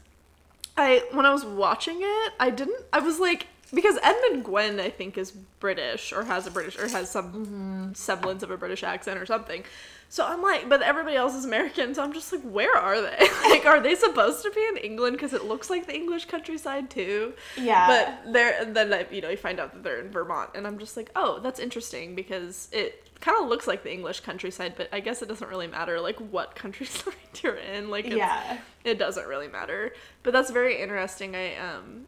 I when I was watching it, I didn't I was like because Edmund Gwenn I think is British or has a British or has some semblance of a British accent or something. So I'm like, but everybody else is American, so I'm just like, where are they? like, are they supposed to be in England? Because it looks like the English countryside too. Yeah. But they're and then you know you find out that they're in Vermont, and I'm just like, oh, that's interesting because it kind of looks like the English countryside, but I guess it doesn't really matter like what countryside you're in. Like, it's, Yeah. it doesn't really matter. But that's very interesting. I um,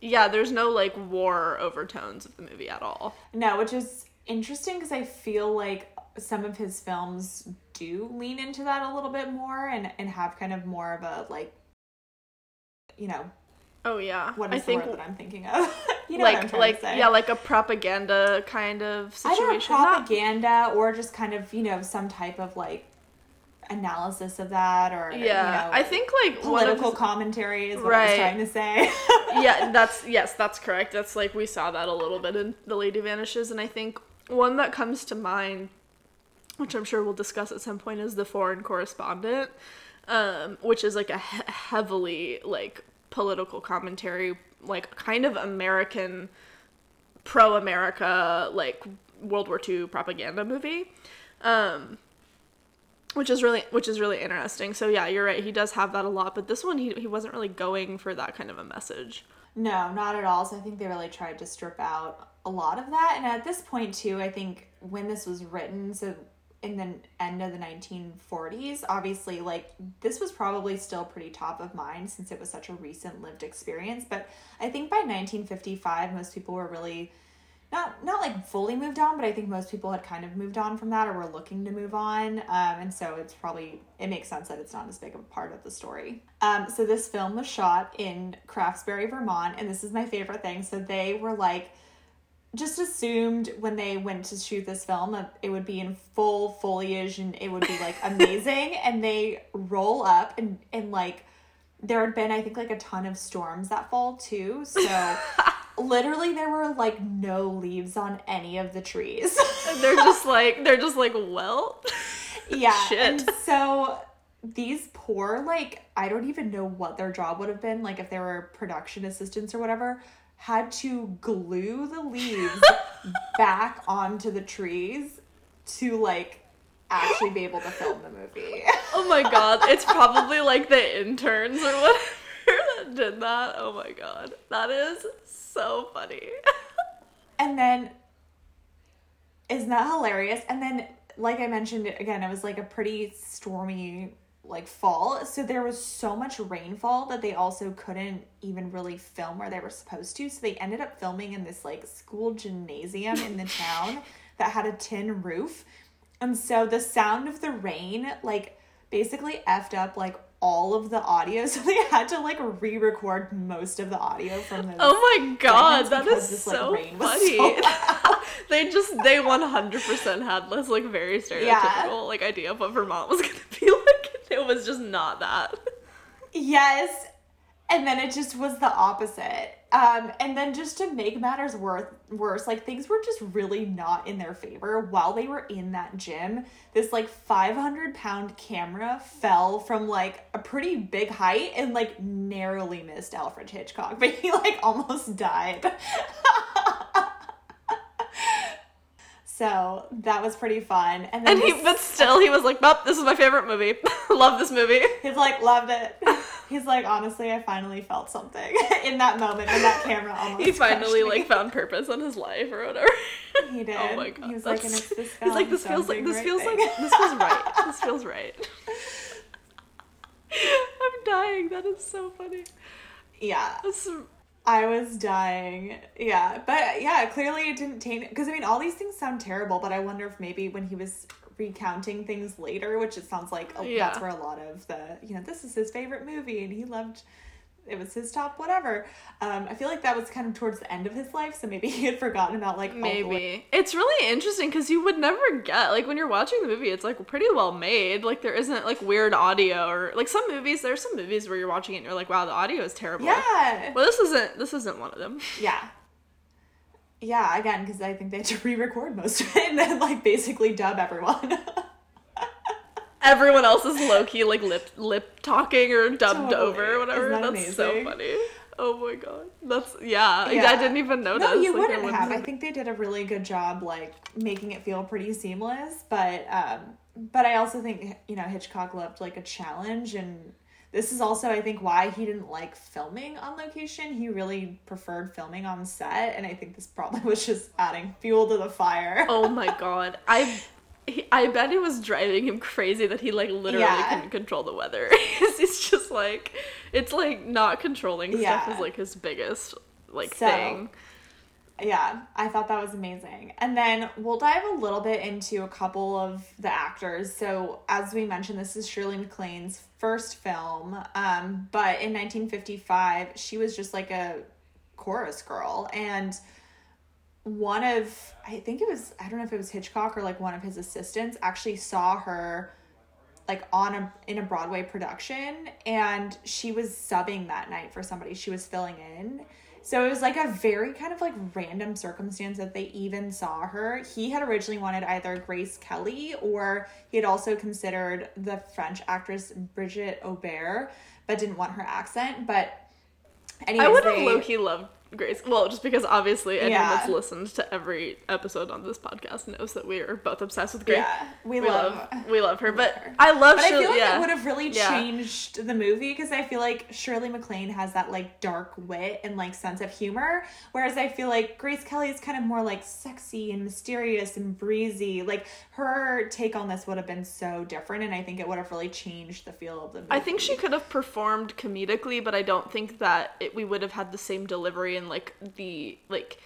yeah, there's no like war overtones of the movie at all. No, which is interesting because I feel like some of his films do lean into that a little bit more and, and have kind of more of a like, you know, Oh yeah, what I the think word that I'm thinking of? you know what I'm like like yeah, like a propaganda kind of situation. Either situation. Not- propaganda or just kind of, you know, some type of like analysis of that or, yeah, you know, I think like one of political commentary is what I was trying to say. yeah, that's yes, that's correct. That's like we saw that a little bit in The Lady Vanishes, and I think one that comes to mind, which I'm sure we'll discuss at some point, is The Foreign Correspondent, um, which is like a he- heavily like political commentary, like kind of American, pro America, like World War II propaganda movie. Um, which is really which is really interesting. So yeah, you're right. He does have that a lot, but this one he he wasn't really going for that kind of a message. No, not at all. So I think they really tried to strip out a lot of that. And at this point, too, I think when this was written, so in the end of the 1940s, obviously, like this was probably still pretty top of mind since it was such a recent lived experience. But I think by 1955, most people were really not not like fully moved on, but I think most people had kind of moved on from that or were looking to move on. Um, and so it's probably it makes sense that it's not as big of a part of the story. Um, so this film was shot in Craftsbury, Vermont, and this is my favorite thing. So they were like just assumed when they went to shoot this film that it would be in full foliage and it would be like amazing. And they roll up and and like there had been i think like a ton of storms that fall too. So literally there were like no leaves on any of the trees. And they're just like they're just like well, yeah Shit. and so these poor like i don't even know what their job would have been like if they were production assistants or whatever had to glue the leaves back onto the trees to like actually be able to film the movie oh my god, it's probably like the interns or whatever that did that. Oh my god, that is so funny. And then, isn't that hilarious? And then, like I mentioned again, it was like a pretty stormy like fall. So there was so much rainfall that they also couldn't even really film where they were supposed to. So they ended up filming in this like school gymnasium in the town that had a tin roof. And so the sound of the rain like basically effed up like all of the audio. So they had to like re-record most of the audio from those Oh my god, that because this, like, so rain funny. so they just they 100% had this like very stereotypical like idea of what Vermont was gonna be like. It was just not that. Yes. And then it just was the opposite. Um, and then just to make matters worth, worse, like things were just really not in their favor while they were in that gym. This like 500 pound camera fell from like a pretty big height and like narrowly missed Alfred Hitchcock, but he like almost died. so that was pretty fun. And then And he but still he was like, "Well, this is my favorite movie. Love this movie." He's like, loved it. He's like, honestly, I finally felt something in that moment when that camera almost. He finally me." like found purpose in his life or whatever. He oh did. Oh my god. He was like, and it's this He's like, this feels like this the feels right like this feels right. This feels right. I'm dying. That is so funny. yeah, That's I was dying. Yeah, but yeah, clearly it didn't taint because I mean, all these things sound terrible, but I wonder if maybe when he was recounting things later, which it sounds like oh, a- Yeah. that's where a lot of the you know this is his favorite movie and he loved. It was his top whatever. Um, I feel like that was kind of towards the end of his life, so maybe he had forgotten about like all the maybe. It's really interesting because you would never get like when you're watching the movie, it's like pretty well made. Like there isn't like weird audio or like some movies. There's some movies where you're watching it and you're like, wow, the audio is terrible. Yeah. Well, this isn't. This isn't one of them. Yeah. Yeah, again, because I think they had to re record most of it and then, like, basically dub everyone. Everyone else is low key like lip lip talking or dubbed Totally. over or whatever. That That's so funny. Oh my god. That's yeah. Yeah. I didn't even notice. no, you Like, I wouldn't have. I think they did a really good job, like, making it feel pretty seamless, but, um, but I also think you know Hitchcock loved like a challenge and this is also I think why he didn't like filming on location. He really preferred filming on set and I think this probably was just adding fuel to the fire. oh my god. I he, I bet it was driving him crazy that he like literally Yeah. couldn't control the weather. he's just like it's like not controlling stuff is like his biggest like So- thing. Yeah, I thought that was amazing. And then we'll dive a little bit into a couple of the actors. So, as we mentioned, this is Shirley MacLaine's first film. Um, but in 1955, she was just like a chorus girl. And one of, I think it was, I don't know if it was Hitchcock or like one of his assistants actually saw her like on a in a Broadway production and she was subbing that night for somebody she was filling in. So it was like a very kind of like random circumstance that they even saw her. He had originally wanted either Grace Kelly or he had also considered the French actress Brigitte Auber, but didn't want her accent. But anyways, I would have low key loved Grace. Well, just because obviously anyone Yeah. that's listened to every episode on this podcast knows that we are both obsessed with Grace. Yeah, we, We love, love, we love her, but her. I love. But I feel like yeah. it would have really Yeah. changed the movie because I feel like Shirley MacLaine has that like dark wit and like sense of humor, whereas I feel like Grace Kelly is kind of more like sexy and mysterious and breezy. Like her take on this would have been so different, and I think it would have really changed the feel of the movie. I think she could have performed comedically, but I don't think that it, we would have had the same delivery and like the like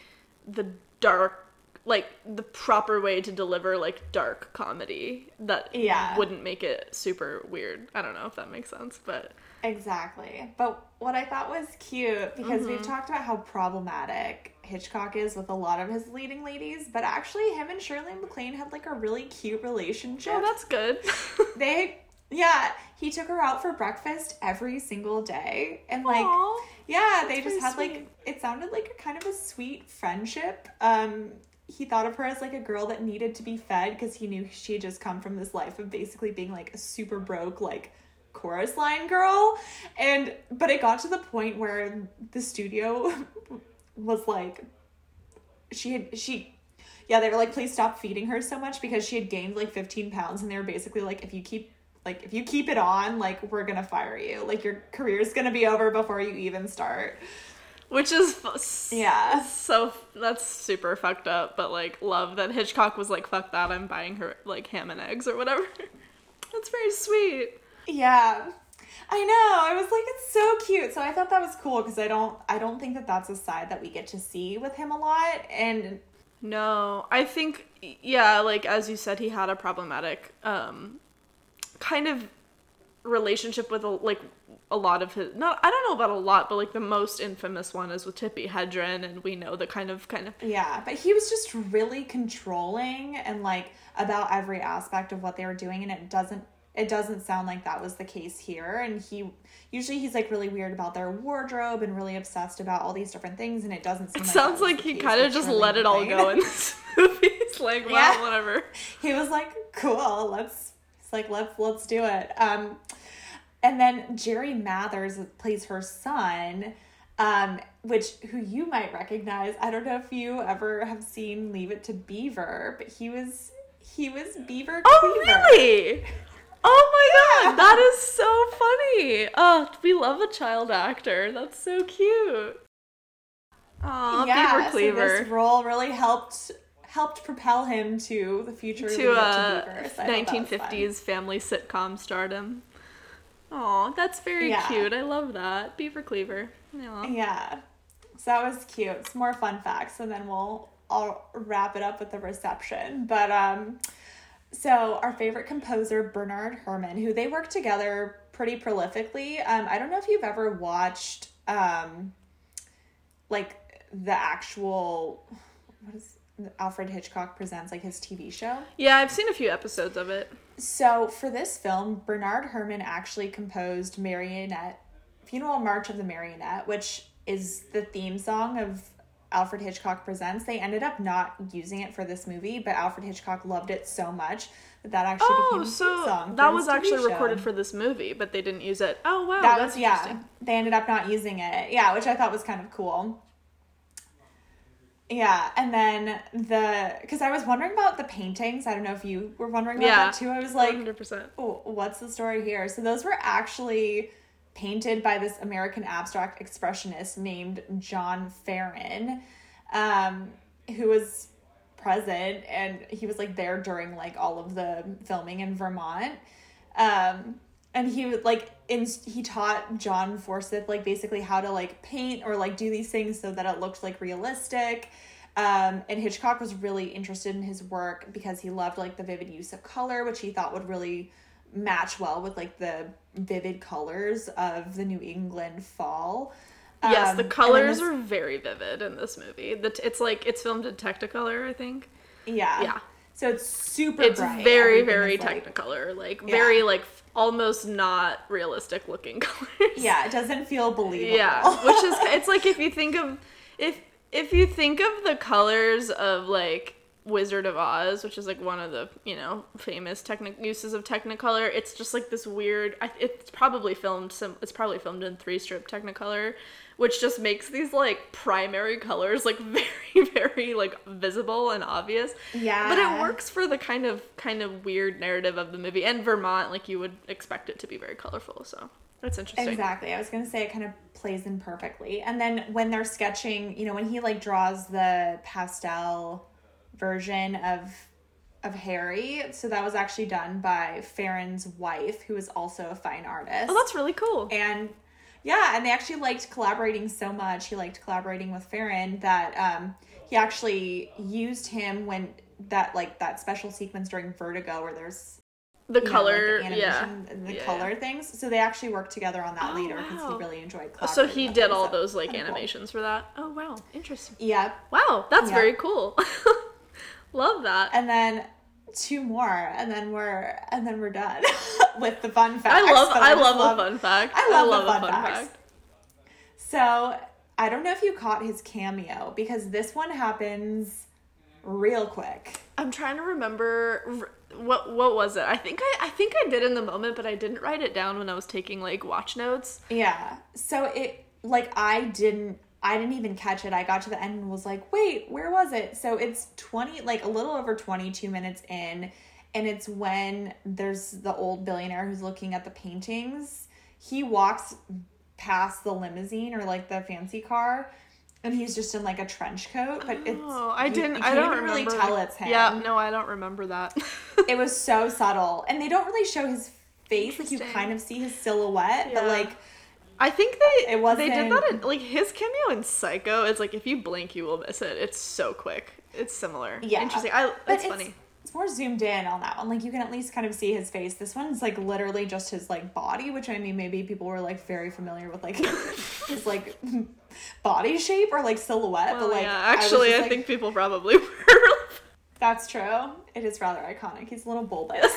the dark like the proper way to deliver like dark comedy that Yeah. wouldn't make it super weird. I don't know if that makes sense, but Exactly. But what I thought was cute because we've Mm-hmm. talked about how problematic Hitchcock is with a lot of his leading ladies, but actually him and Shirley MacLaine had like a really cute relationship. oh, that's good. they yeah, he took her out for breakfast every single day and like Aw. yeah, they just had like it sounded like a kind of a sweet friendship. Um he thought of her as like a girl that needed to be fed because he knew she had just come from this life of basically being like a super broke like chorus line girl and but it got to the point where the studio was like she had she yeah they were like please stop feeding her so much because she had gained like 15 pounds and they were basically like if you keep like if you keep it on like we're gonna fire you like your career's gonna be over before you even start Which is Yeah. so that's super fucked up, but like love that Hitchcock was like fuck that, I'm buying her like ham and eggs or whatever. that's very sweet. yeah i know i was like it's so cute so i thought that was cool because i don't i don't think that that's a side that we get to see with him a lot and No, I think yeah, like as you said, he had a problematic um kind of relationship with a, like a lot of his not I don't know about a lot, but like the most infamous one is with Tippi Hedren, and we know the kind of kind of Yeah, but he was just really controlling and like about every aspect of what they were doing and it doesn't it doesn't sound like that was the case here and he usually he's like really weird about their wardrobe and really obsessed about all these different things and it doesn't seem it like sounds like he kind of just let it all go in this movie. He's like, well, Yeah. whatever. he was like cool let's it's like let's let's do it um and then jerry mathers plays her son um which who you might recognize i don't know if you ever have seen leave it to beaver but he was he was beaver Cleaver. Oh Cleaver. really? Oh my god, that is so funny. Oh, we love a child actor. That's so cute. Aw, Beaver so this role really helped helped propel him to the future to uh, Beaver, so I thought that was fun. 1950s family sitcom stardom. Oh, that's very Yeah. cute. I love that. Beaver Cleaver. Aw. Yeah. So that was cute. Some more fun facts, and then we'll I'll wrap it up with the reception. But um, so our favorite composer Bernard Herrmann, who they work together pretty prolifically. Um, I don't know if you've ever watched um, like the actual what is Alfred Hitchcock presents like his TV show. Yeah, I've seen a few episodes of it. So for this film, Bernard Herrmann actually composed Marionette, Funeral March of the Marionette, which is the theme song of Alfred Hitchcock Presents. They ended up not using it for this movie, but Alfred Hitchcock loved it so much that that actually Oh, became a theme so song. that was actually show. recorded for this movie, but they didn't use it. Oh wow, That that's was yeah. interesting. They ended up not using it. Yeah, which I thought was kind of cool. Yeah, and then the because I was wondering about the paintings. I don't know if you were wondering about Yeah. that too. I was like, 100%. oh, what's the story here? So those were actually painted by this American abstract expressionist named John Ferren, um, who was present and he was like there during like all of the filming in Vermont. Um, and he would like in he taught John Forsythe like basically how to like paint or like do these things so that it looked like realistic. Um, and Hitchcock was really interested in his work because he loved like the vivid use of color, which he thought would really match well with like the vivid colors of the New England fall. Yes, Um, the colors this- are very vivid in this movie. The t- it's like it's filmed in Technicolor, I think. yeah Yeah. So it's super. It's bright. very Everything very is, like- Technicolor, like Yeah. very like almost not realistic looking colors. Yeah, it doesn't feel believable. Yeah, which is it's like if you think of if if you think of the colors of like Wizard of Oz, which is like one of the you know famous technic uses of Technicolor, it's just like this weird. I, it's probably filmed some. It's probably filmed in three strip Technicolor, which just makes these like primary colors like very very like visible and obvious. Yeah. but it works for the kind of kind of weird narrative of the movie and Vermont. Like you would expect it to be very colorful, so that's interesting. Exactly. I was gonna say it kind of plays in perfectly. And then when they're sketching, you know, when he like draws the pastel version of of Harry, so that was actually done by Ferren's wife, who is also a fine artist. Oh, that's really cool. and yeah, and they actually liked collaborating so much. He liked collaborating with Ferren that um, he actually used him when that like that special sequence during Vertigo where there's The you know, color, like, the yeah. the Yeah, color things. So they actually worked together on that Oh, later because wow. he really enjoyed. So he did all so those like kinda cool. animations for that. Oh wow, interesting. Yeah, Wow, that's Yeah. very cool. Love that. and then two more, and then we're and then we're done with the fun facts. I love I just love a fun fact. I love, the a fun, facts. So I don't know if you caught his cameo because this one happens real quick. I'm trying to remember what what was it? I think I I think I did in the moment, but I didn't write it down when I was taking like watch notes. Yeah. So it like I didn't I didn't even catch it. I got to the end and was like, "Wait, where was it?" So it's 20 like a little over 22 minutes in and it's when there's the old billionaire who's looking at the paintings. He walks past the limousine or like the fancy car and he's just in like a trench coat, but it's Oh, I didn't. you I don't remember. really tell it's him. Yeah, no, I don't remember that. It was so subtle. And they don't really show his face. Like you kind of see his silhouette, but like I think they It they did that in like his cameo in Psycho. It's like if you blink, you will miss it. It's so quick. It's similar. Yeah. interesting. I But that's it's, funny. It's more zoomed in on that one. Like you can at least kind of see his face. This one's like literally just his like body, which I mean maybe people were like very familiar with like his like body shape or like silhouette. Well, but like yeah, actually, just, I, like, think people probably were. that's true. It is rather iconic. He's a little bulbous.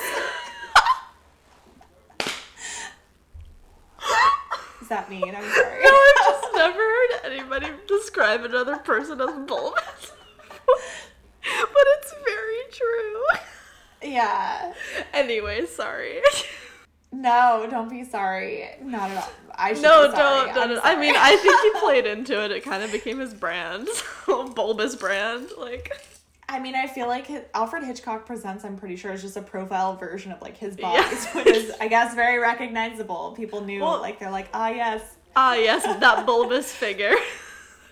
That mean? I'm sorry. no, I've just never heard anybody describe another person as bulbous. but it's very true. yeah. Anyway, sorry. No, don't be sorry. Not at all. I should No, be sorry. don't, I mean. I think he played into it. It kind of became his brand, bulbous brand. Like, I mean, I feel like his, Alfred Hitchcock Presents, I'm pretty sure, is just a profile version of like his body, Yeah. which is, I guess, very recognizable. People knew, Well- like, they're like, ah, yes, ah, yes, that bulbous figure.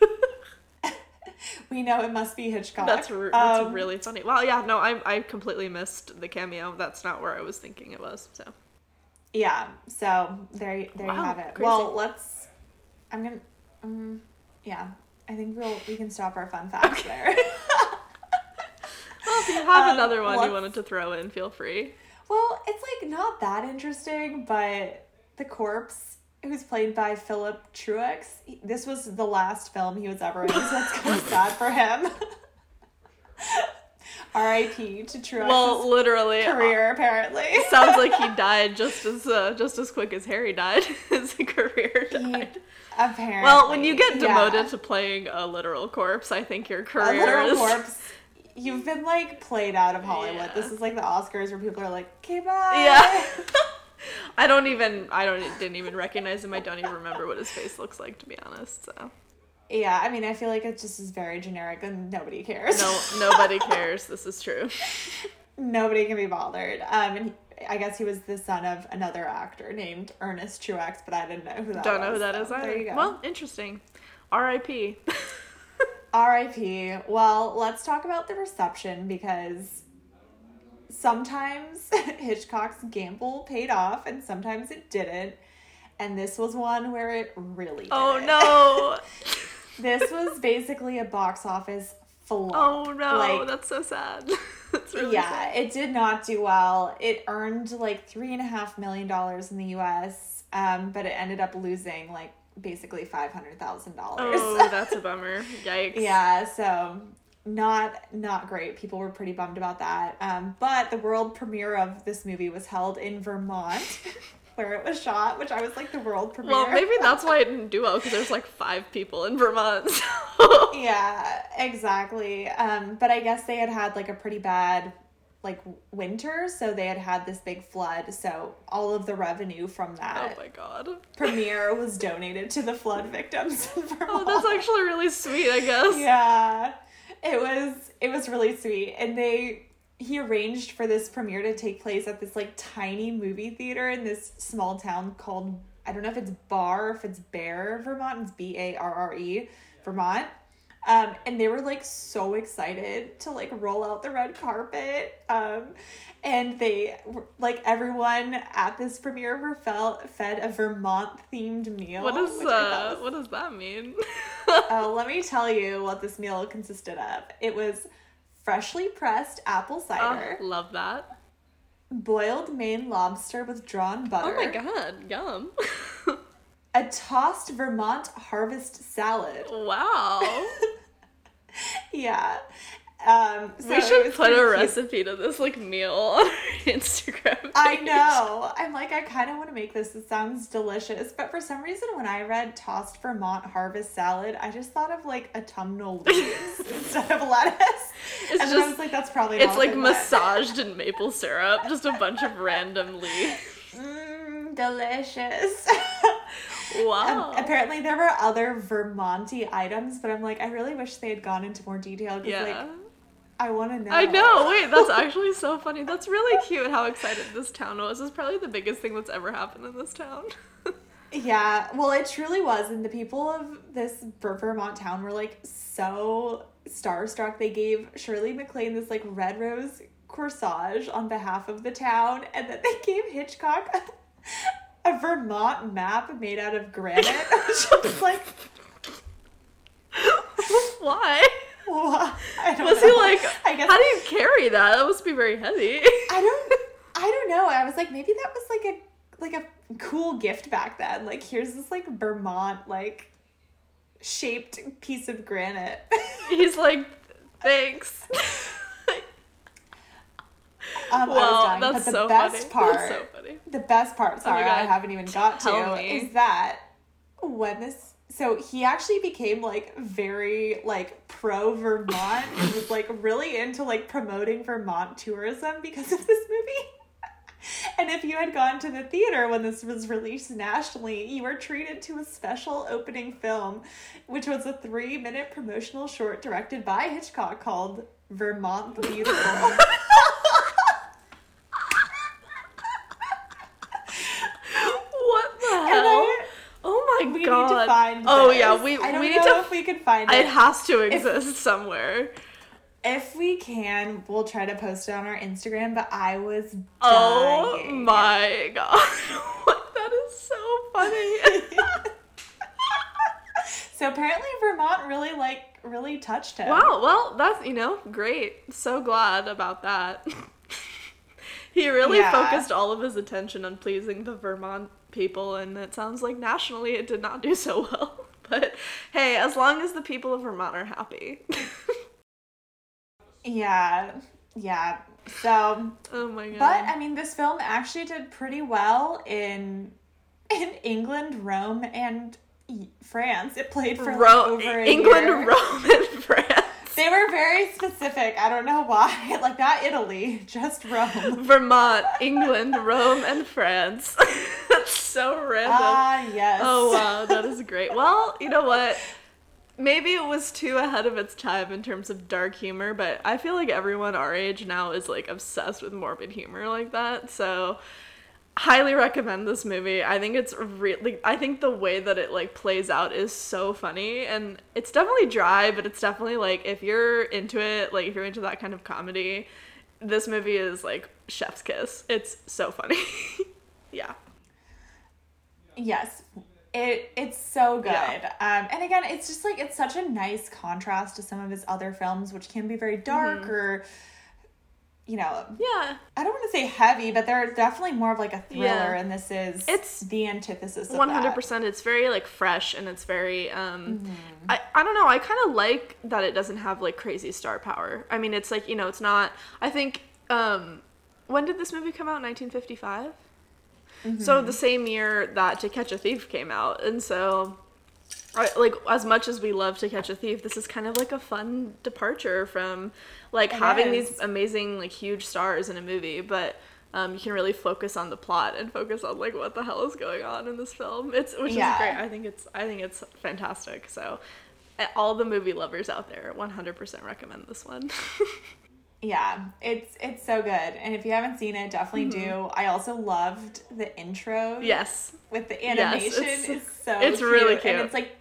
we know it must be Hitchcock. That's re- that's Um, really funny. Well, yeah, no, I I completely missed the cameo. That's not where I was thinking it was. So Yeah, so there, there you have it. crazy. Well, let's, I'm gonna, um, yeah, I think we'll, we can stop our fun facts there. If you have Um, another one you wanted to throw in, feel free. well, it's like not that interesting, but the corpse who's played by Philip Truex, this was the last film he was ever in, so that's kind of sad for him. R.I.P. to Truex's Well, literally, career, apparently. sounds like he died just as uh, just as quick as Harry died. His career He- apparently. Well, when you get yeah. demoted to playing a literal corpse, I think your career literal is. corpse, you've been like played out of Hollywood. Yeah. This is like the Oscars where people are like, okay, bye. Yeah. I don't even. I don't. Didn't even recognize him. I don't even remember what his face looks like, to be honest. So. yeah, I mean, I feel like it just is very generic and nobody cares. No, nobody cares. This is true. nobody can be bothered. Um, and he, I guess he was the son of another actor named Ernest Truex, but I didn't know who that Don't was. know who that so is either. There you go. Well, interesting. R.I.P. R.I.P. Well, let's talk about the reception because sometimes Hitchcock's gamble paid off and sometimes it didn't. And this was one where it really oh no. this was basically a box office flop. Oh no. Like, That's so sad. That's really yeah, sad. it did not do well. It earned like three and a half million dollars in the U.S., um, but it ended up losing like basically five hundred thousand dollars. Oh, that's a bummer. Yikes. yeah, so not not great. People were pretty bummed about that. Um, but the world premiere of this movie was held in Vermont, where it was shot, which I was like the world premiere. Well, maybe that's why it didn't do well because there's like five people in Vermont. so- yeah, exactly. Um, but I guess they had had like a pretty bad like winter, so they had had this big flood. So all of the revenue from that, oh my god. premiere was donated to the flood victims. Oh, that's actually really sweet. I guess. yeah, it was it was really sweet, and they he arranged for this premiere to take place at this like tiny movie theater in this small town called I don't know if it's Bar or if it's Bear, Vermont. It's B A R R E, Vermont. Um, and they were like so excited to like roll out the red carpet. Um, and they like everyone at this premiere were felt fed a Vermont themed meal. What does which I thought uh was what does that mean? Oh, let me tell you what this meal consisted of. It was freshly pressed apple Oh, cider, love that. boiled Maine lobster with drawn butter, Oh my god, yum. a tossed Vermont harvest salad. wow. Yeah. Um, so we should put a cute. recipe to this like meal on our Instagram. I know. I'm like, I kind of want to make this. It sounds delicious. But for some reason, when I read tossed Vermont harvest salad, I just thought of like autumnal leaves instead of lettuce. It's and then I just- was like, that's probably not It's like massaged in maple syrup, just a bunch of random leaves. Mmm, delicious. Wow. Um, apparently, there were other Vermonty items, but I'm like, I really wish they had gone into more detail because, yeah. like, I want to know. I know. Wait, that's actually so funny. That's really cute how excited this town was. It's probably the biggest thing that's ever happened in this town. Yeah, well, it truly was, and the people of this Ver- Vermont town were like so starstruck. They gave Shirley MacLaine this like red rose corsage on behalf of the town, and then they gave Hitchcock a, Vermont map made out of granite, was like, Why? what? I don't Was know. he like, I guess how do you carry that? That must be very heavy. I don't I don't know. I was like maybe that was like a like a cool gift back then. Like here's this like Vermont like shaped piece of granite. He's like, thanks. Um, I was dying. that's but the so best funny. part, That's so funny. the best part, sorry, I haven't even got Tell to, me. is that when this, so he actually became like very like pro Vermont and was like really into like promoting Vermont tourism because of this movie. And if you had gone to the theater when this was released nationally, you were treated to a special opening film, which was a three minute promotional short directed by Hitchcock called Vermont the Beautiful. What the And hell? I- oh my we god. need to find. oh this. yeah, we I don't we know need to. if we could find it it. has to exist somewhere. if we can, we'll try to post it on our Instagram. But I was oh dying. Oh my god. That is so funny. so apparently Vermont really like really touched him. wow, well, that's, you know, great. So glad about that. he really Yeah. focused all of his attention on pleasing the Vermont people, and it sounds like nationally it did not do so well. But hey, as long as the people of Vermont are happy. Yeah, yeah. So, oh my god. but I mean, this film actually did pretty well in in England, Rome, and France. It played for like, Ro- over England, year. Rome, and France. They were very specific. I don't know why. Like not Italy, just Rome. Vermont, England, Rome, and France. That's so random. Ah, yes. oh wow, that is great. Well, you know what? maybe it was too ahead of its time in terms of dark humor, but I feel like everyone our age now is like obsessed with morbid humor like that. So highly recommend this movie. I think it's really I think the way that it like plays out is so funny and it's definitely dry, but it's definitely like if you're into it, like if you're into that kind of comedy, this movie is like chef's kiss. It's so funny. yeah. Yes. It it's so good. Yeah. Um and again, it's just like it's such a nice contrast to some of his other films which can be very dark Mm-hmm. or you know, Yeah. I don't want to say heavy, but they're definitely more of like a thriller Yeah. and this is It's the antithesis of hundred percent. It's very like fresh and it's very. um Mm-hmm. I I don't know. I kind of like that it doesn't have like crazy star power. I mean, it's like you know, it's not. I think. um When did this movie come out? Nineteen fifty five. Mm-hmm. So the same year that To Catch a Thief came out, and so. Like as much as we love to catch a thief this is kind of like a fun departure from like It having is. these amazing like huge stars in a movie but um, you can really focus on the plot and focus on like what the hell is going on in this film it's which Yeah. is great i think it's i think it's fantastic so all the movie lovers out there 100% recommend this one Yeah, it's it's so good. And if you haven't seen it, definitely do. I also loved the intro. Mm-hmm. yes With the animation it's- it's so it's really And cute. it's like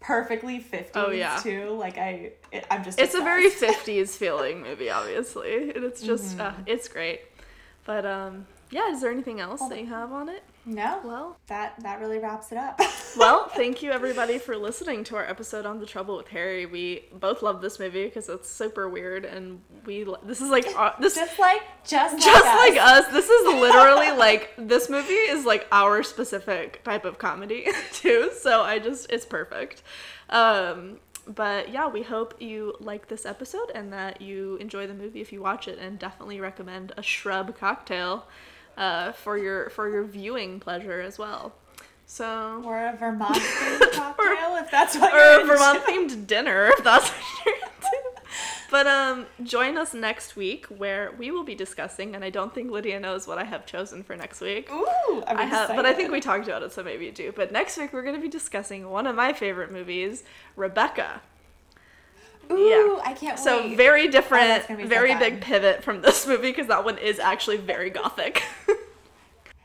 perfectly 50s Oh, yeah. too. Like I it, I'm just it's a very 50s feeling movie obviously and it's just Mm-hmm. uh, it's great but um yeah is there anything else that you have on it No. well that that really wraps it up. well, thank you everybody for listening to our episode on The Trouble with Harry. We both love this movie because it's super weird and we this is like uh, this just like just like just us. like us. This is literally like this movie is like our specific type of comedy too. So I just it's perfect. Um but yeah, we hope you like this episode and that you enjoy the movie if you watch it and definitely recommend a shrub cocktail uh, for your for your viewing pleasure as well. So Or a Vermont themed cocktail, if that's what or a. Vermont themed dinner if that's what you're into. But um, join us next week where we will be discussing, and I don't think Lydia knows what I have chosen for next week. Ooh, I'm I have, but I think we talked about it, so maybe you do. But next week we're going to be discussing one of my favorite movies, Rebecca. Ooh, I can't So wait. very Oh, different, that's gonna so very big pivot from this movie because that one is actually very gothic.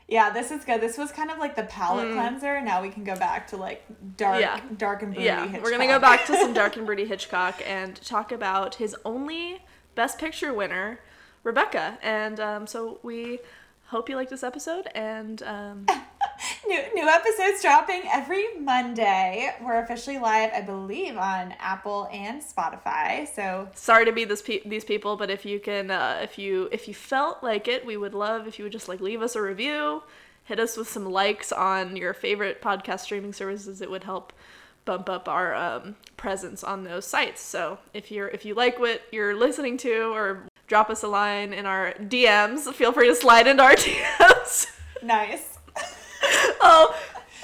Yeah, this is good. This was kind of like the palate cleanser. Now we can go back to like dark, Mm. Yeah. dark and broody. Hitchcock. Yeah, we're gonna go back to some Dark and Broody Hitchcock and talk about his only Best Picture winner, Rebecca. And um, so we hope you like this episode. And um, new new episodes dropping every Monday. We're officially live, I believe, on Apple and Spotify. So sorry to be this pe- these people, but if you can, uh, if you if you felt like it, we would love if you would just like leave us a review, hit us with some likes on your favorite podcast streaming services. It would help bump up our um, presence on those sites. So if you're if you like what you're listening to, or drop us a line in our DMs, feel free to slide into our DMs. nice. Oh.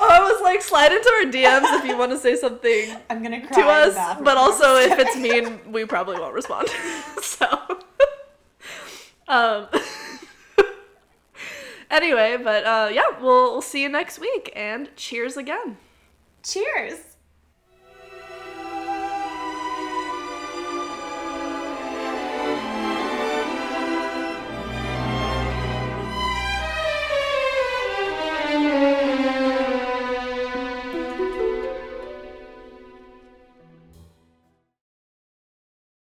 Oh, I was like, slide into our DMs if you want to say something I'm gonna cry to us, but also if it's mean, we probably won't respond. so, um, anyway, but uh, yeah, we'll, we'll see you next week, and cheers again. cheers.